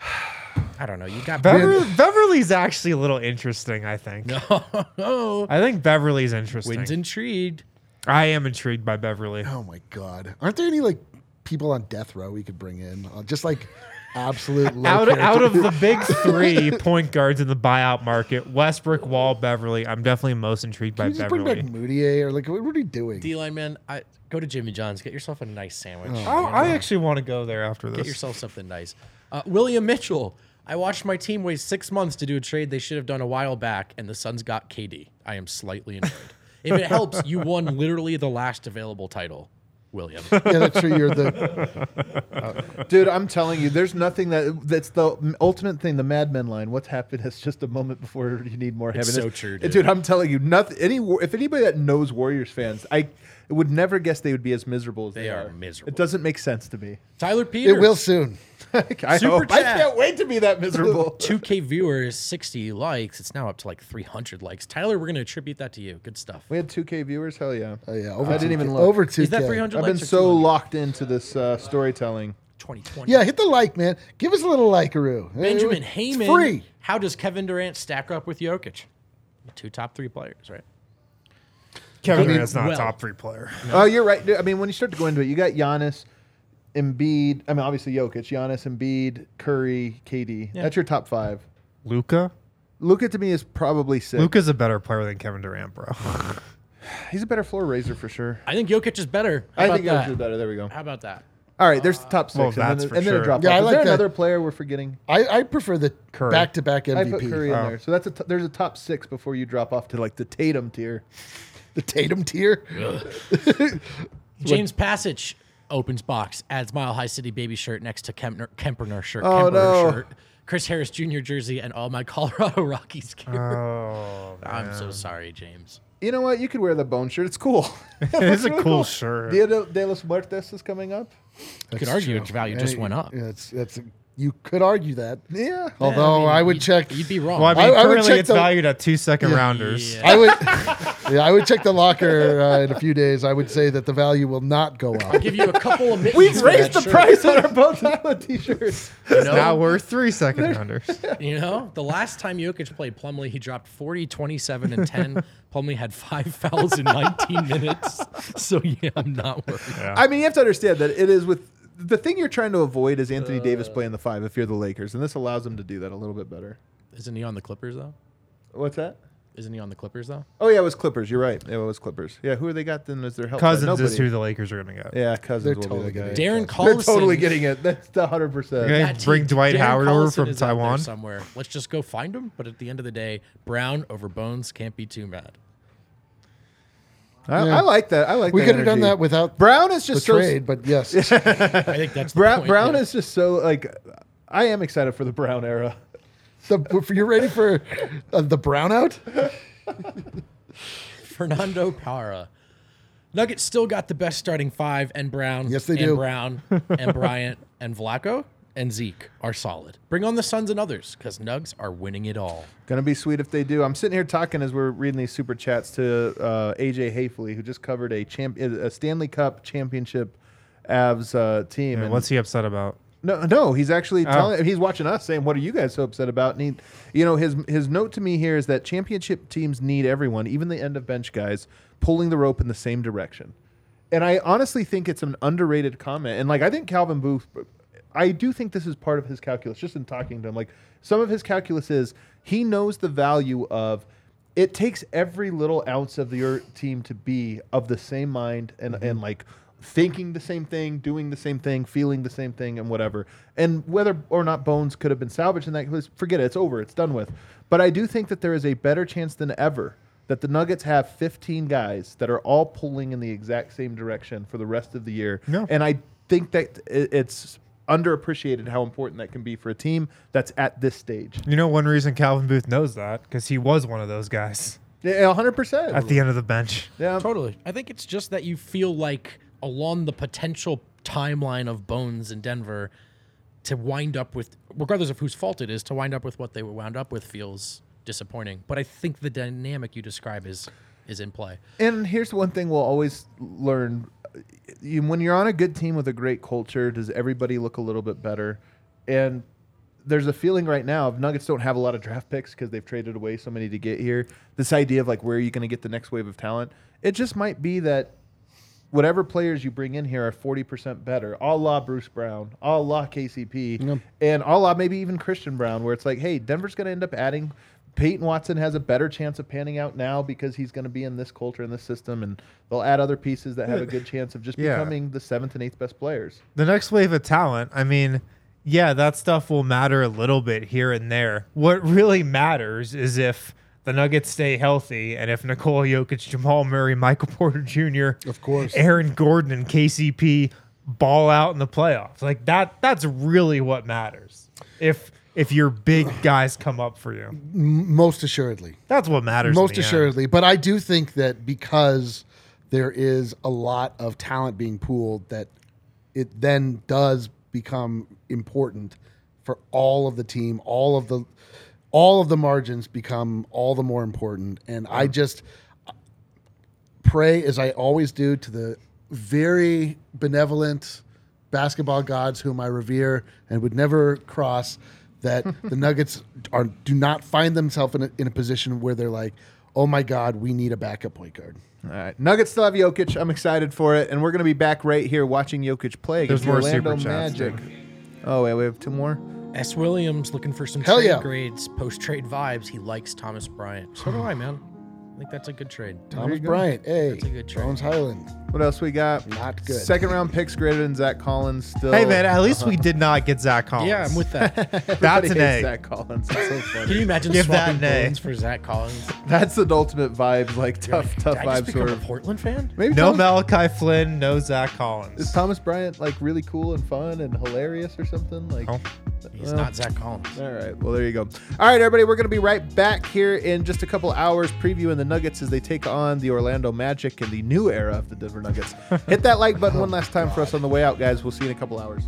(sighs) I don't know. You got Beverley, Beverley's actually a little interesting. I think. (laughs) oh, I think Beverley's interesting. wins intrigued. I am intrigued by Beverley. Oh my god, aren't there any like people on death row we could bring in? Uh, just like absolute (laughs) low Out, out of the big three (laughs) point guards in the buyout market, Westbrook, Wall, Beverley. I'm definitely most intrigued by Can you just bring Beverley. back Moutier or like what, what are you doing? D line man, I go to Jimmy John's, get yourself a nice sandwich. I, You I actually want to go there after this. Get yourself something nice. Uh, William Mitchell. I watched my team wait six months to do a trade they should have done a while back, and the Suns got KD. I am slightly annoyed. if it helps, you won literally the last available title, William. (laughs) yeah, that's true. You're the Dude, I'm telling you, there's nothing that that's the ultimate thing. The Mad Men line. What's happiness? Just a moment before you need more It's heaviness. so true, dude. dude. I'm telling you, nothing. Any if anybody that knows Warriors fans, I would never guess they would be as miserable as they, They are miserable. It doesn't make sense to me. Tyler Peters. it will soon. (laughs) I Super hope. I chat. can't wait to be that miserable. (laughs) 2K viewers, 60 likes. It's now up to like 300 likes. Tyler, we're going to attribute that to you. Good stuff. we had 2K viewers. Hell yeah. Oh yeah, over I didn't 2K. even look. over two. Is that 300 I've likes been or so 200? locked into this uh, storytelling. 2020. Yeah, hit the like, man. Give us a little likeroo. Benjamin It's Heyman. free. How does Kevin Durant stack up with Jokic? Two top three players, right? Kevin I mean, Durant's not well- a top three player. Oh, you're right. I mean, when you start to go into it, you got Giannis, Embiid. I mean, obviously Jokic, Giannis, Embiid, Curry, KD. Yeah. That's your top five. Luka. Luka to me is probably six. Luka's a better player than Kevin Durant, bro. (laughs) he's a better floor raiser for sure. I think Jokic is better. How I think? Jokic is better. There we go. How about that? All right, there's the top six, well, and, that's then, for and then a sure. drop Yeah, off. I Is like there that. another player we're forgetting? I, I prefer the Curry. back-to-back MVP. I put Curry in Oh. there, so that's a t- there's a top six before you drop off to like the Tatum tier. The Tatum tier. (laughs) James Passage opens box, adds Mile High City baby shirt next to Kempner, Kemperner shirt, Oh, Kemperer no. shirt, Chris Harris Jr. jersey, and all my (laughs) Colorado Rockies gear. Oh, (laughs) I'm so sorry, James. You know what? You could wear the bone shirt. It's cool. it's a cool shirt. Dia de, de los Muertos is coming up. You could argue its value just went up. Yeah, it's, that's you could argue that. Yeah. Although mean, I, would you'd- check. You'd be wrong. Well, I mean, I- I would currently check it's the- valued at two second rounders. Yeah. I would. Yeah, I would check the locker uh, in a few days. I would say that the value will not go up. I'll give you a couple of mittens We've raised the shirt. price on our Bones Hyland t-shirts. You It's know? now worth three second rounders. (laughs) You know, the last time Jokic played Plumlee, he dropped 40, 27, and 10. (laughs) Plumlee had five fouls in 19 (laughs) minutes. So, yeah, I'm not worried. I mean, you have to understand that it is with the thing you're trying to avoid is Anthony Davis playing the five if you're the Lakers, and this allows them to do that a little bit better. Isn't he on the Clippers, though? What's that? Isn't he on the Clippers, though? Oh yeah, it was Clippers. You're right. Yeah, it was Clippers. Yeah, who are they got then as their help? side? Cousins is who the Lakers are going to get. Yeah, Cousins They're will totally be the gonna guy. get Darren Cousins. They're totally getting it. That's the hundred percent. Okay. That Bring team- Dwight Darren Howard over Collison from is out there Taiwan. somewhere. Let's just go find him. But at the end of the day, Braun over Bones can't be too mad. I, Yeah. I like that. I like. We that could have done energy. that without Braun is the just so trade, but yes, (laughs) I think that's the Braun. point, Braun yeah. is just so like. I am excited for the Braun era. The, you're ready for uh, the brownout. (laughs) Fernando Para. Nuggets still got the best starting five, and Braun. Yes, they and do. Braun and Bryant (laughs) and Vlatko and Zeke are solid. Bring on the Suns and others, because Nugs are winning it all. Gonna be sweet if they do. I'm sitting here talking as we're reading these super chats to uh, AJ Haefele, who just covered a champ, a Stanley Cup championship Avs uh, team. Yeah, and what's he upset about? No, no, he's actually Oh. telling. He's watching us, saying, "What are you guys so upset about?" And he, you know, his his note to me here is that championship teams need everyone, even the end of bench guys, pulling the rope in the same direction. And I honestly think it's an underrated comment. And like, I think Calvin Booth, I do think this is part of his calculus. Just in talking to him, like some of his calculus is he knows the value of. It takes every little ounce of your team to be of the same mind and and mm-hmm. like thinking the same thing, doing the same thing, feeling the same thing, and whatever. And whether or not Bones could have been salvaged in that case, forget it. It's over. It's done with. But I do think that there is a better chance than ever that the Nuggets have 15 guys that are all pulling in the exact same direction for the rest of the year. Yeah. And I think that it's underappreciated how important that can be for a team that's at this stage. You know, one reason Calvin Booth knows that because he was one of those guys Yeah, 100%. at the end of the bench. yeah. Totally. I think it's just that you feel like along the potential timeline of Bones in Denver to wind up with, regardless of whose fault it is, to wind up with what they wound up with feels disappointing. But I think the dynamic you describe is is in play. And here's one thing we'll always learn: when you're on a good team with a great culture, does everybody look a little bit better? And there's a feeling right now of Nuggets don't have a lot of draft picks because they've traded away so many to get here. This idea of like where are you going to get the next wave of talent? It just might be that whatever players you bring in here are 40% better, a la Bruce Brown, a la KCP, and a la maybe even Christian Braun, where it's like, hey, Denver's going to end up adding. Peyton Watson has a better chance of panning out now because he's going to be in this culture and this system, and they'll add other pieces that have a good chance of just Yeah. becoming the seventh and eighth best players. the next wave of talent, I mean, yeah, that stuff will matter a little bit here and there. What really matters is if the Nuggets stay healthy and if Nikola Jokic, Jamal Murray, Michael Porter Jr., Of course. Aaron Gordon, and KCP ball out in the playoffs. Like that, that's really what matters. If if your big guys come up for you, most assuredly. that's what matters. most the end. assuredly. But I do think that because there is a lot of talent being pooled, that it then does become important for all of the team. All of the all of the margins become all the more important. And I just pray, as I always do, to the very benevolent basketball gods whom I revere and would never cross, that (laughs) the Nuggets are do not find themselves in a, in a position where they're like, oh my God, we need a backup point guard. All right, Nuggets still have Jokic. I'm excited for it, and we're going to be back right here watching Jokic play against There's more Orlando super chats, Magic. Oh wait, we have two more. S. Williams looking for some Hell trade yeah. grades, post trade vibes. He likes Thomas Bryant. So do I, man. I think that's a good trade. Thomas go. Bryant, hey, That's a good trade. Bones Hyland. What else we got? Not good. Second round picks greater than Zach Collins. Still. Hey man, at least we uh-huh. did not get Zach Collins. Yeah, I'm with that. (laughs) That's Everybody an hates A. Zach Collins. It's so funny. Can you imagine Give that swapping an A. Bones for Zach Collins? That's the ultimate vibes, like tough, like, tough Did I just vibes become sort a of. Portland fan? Maybe No Thomas, Malachi Flynn, no Zach Collins. is Thomas Bryant like really cool and fun and hilarious or something? Like, Oh. He's well, not Zach Collins. All right. Well, there you go. All right, everybody. We're going to be right back here in just a couple hours, previewing the Nuggets as they take on the Orlando Magic in the new era of the Denver Nuggets. (laughs) Hit that like button one last time for us on the way out, guys. We'll see you in a couple hours.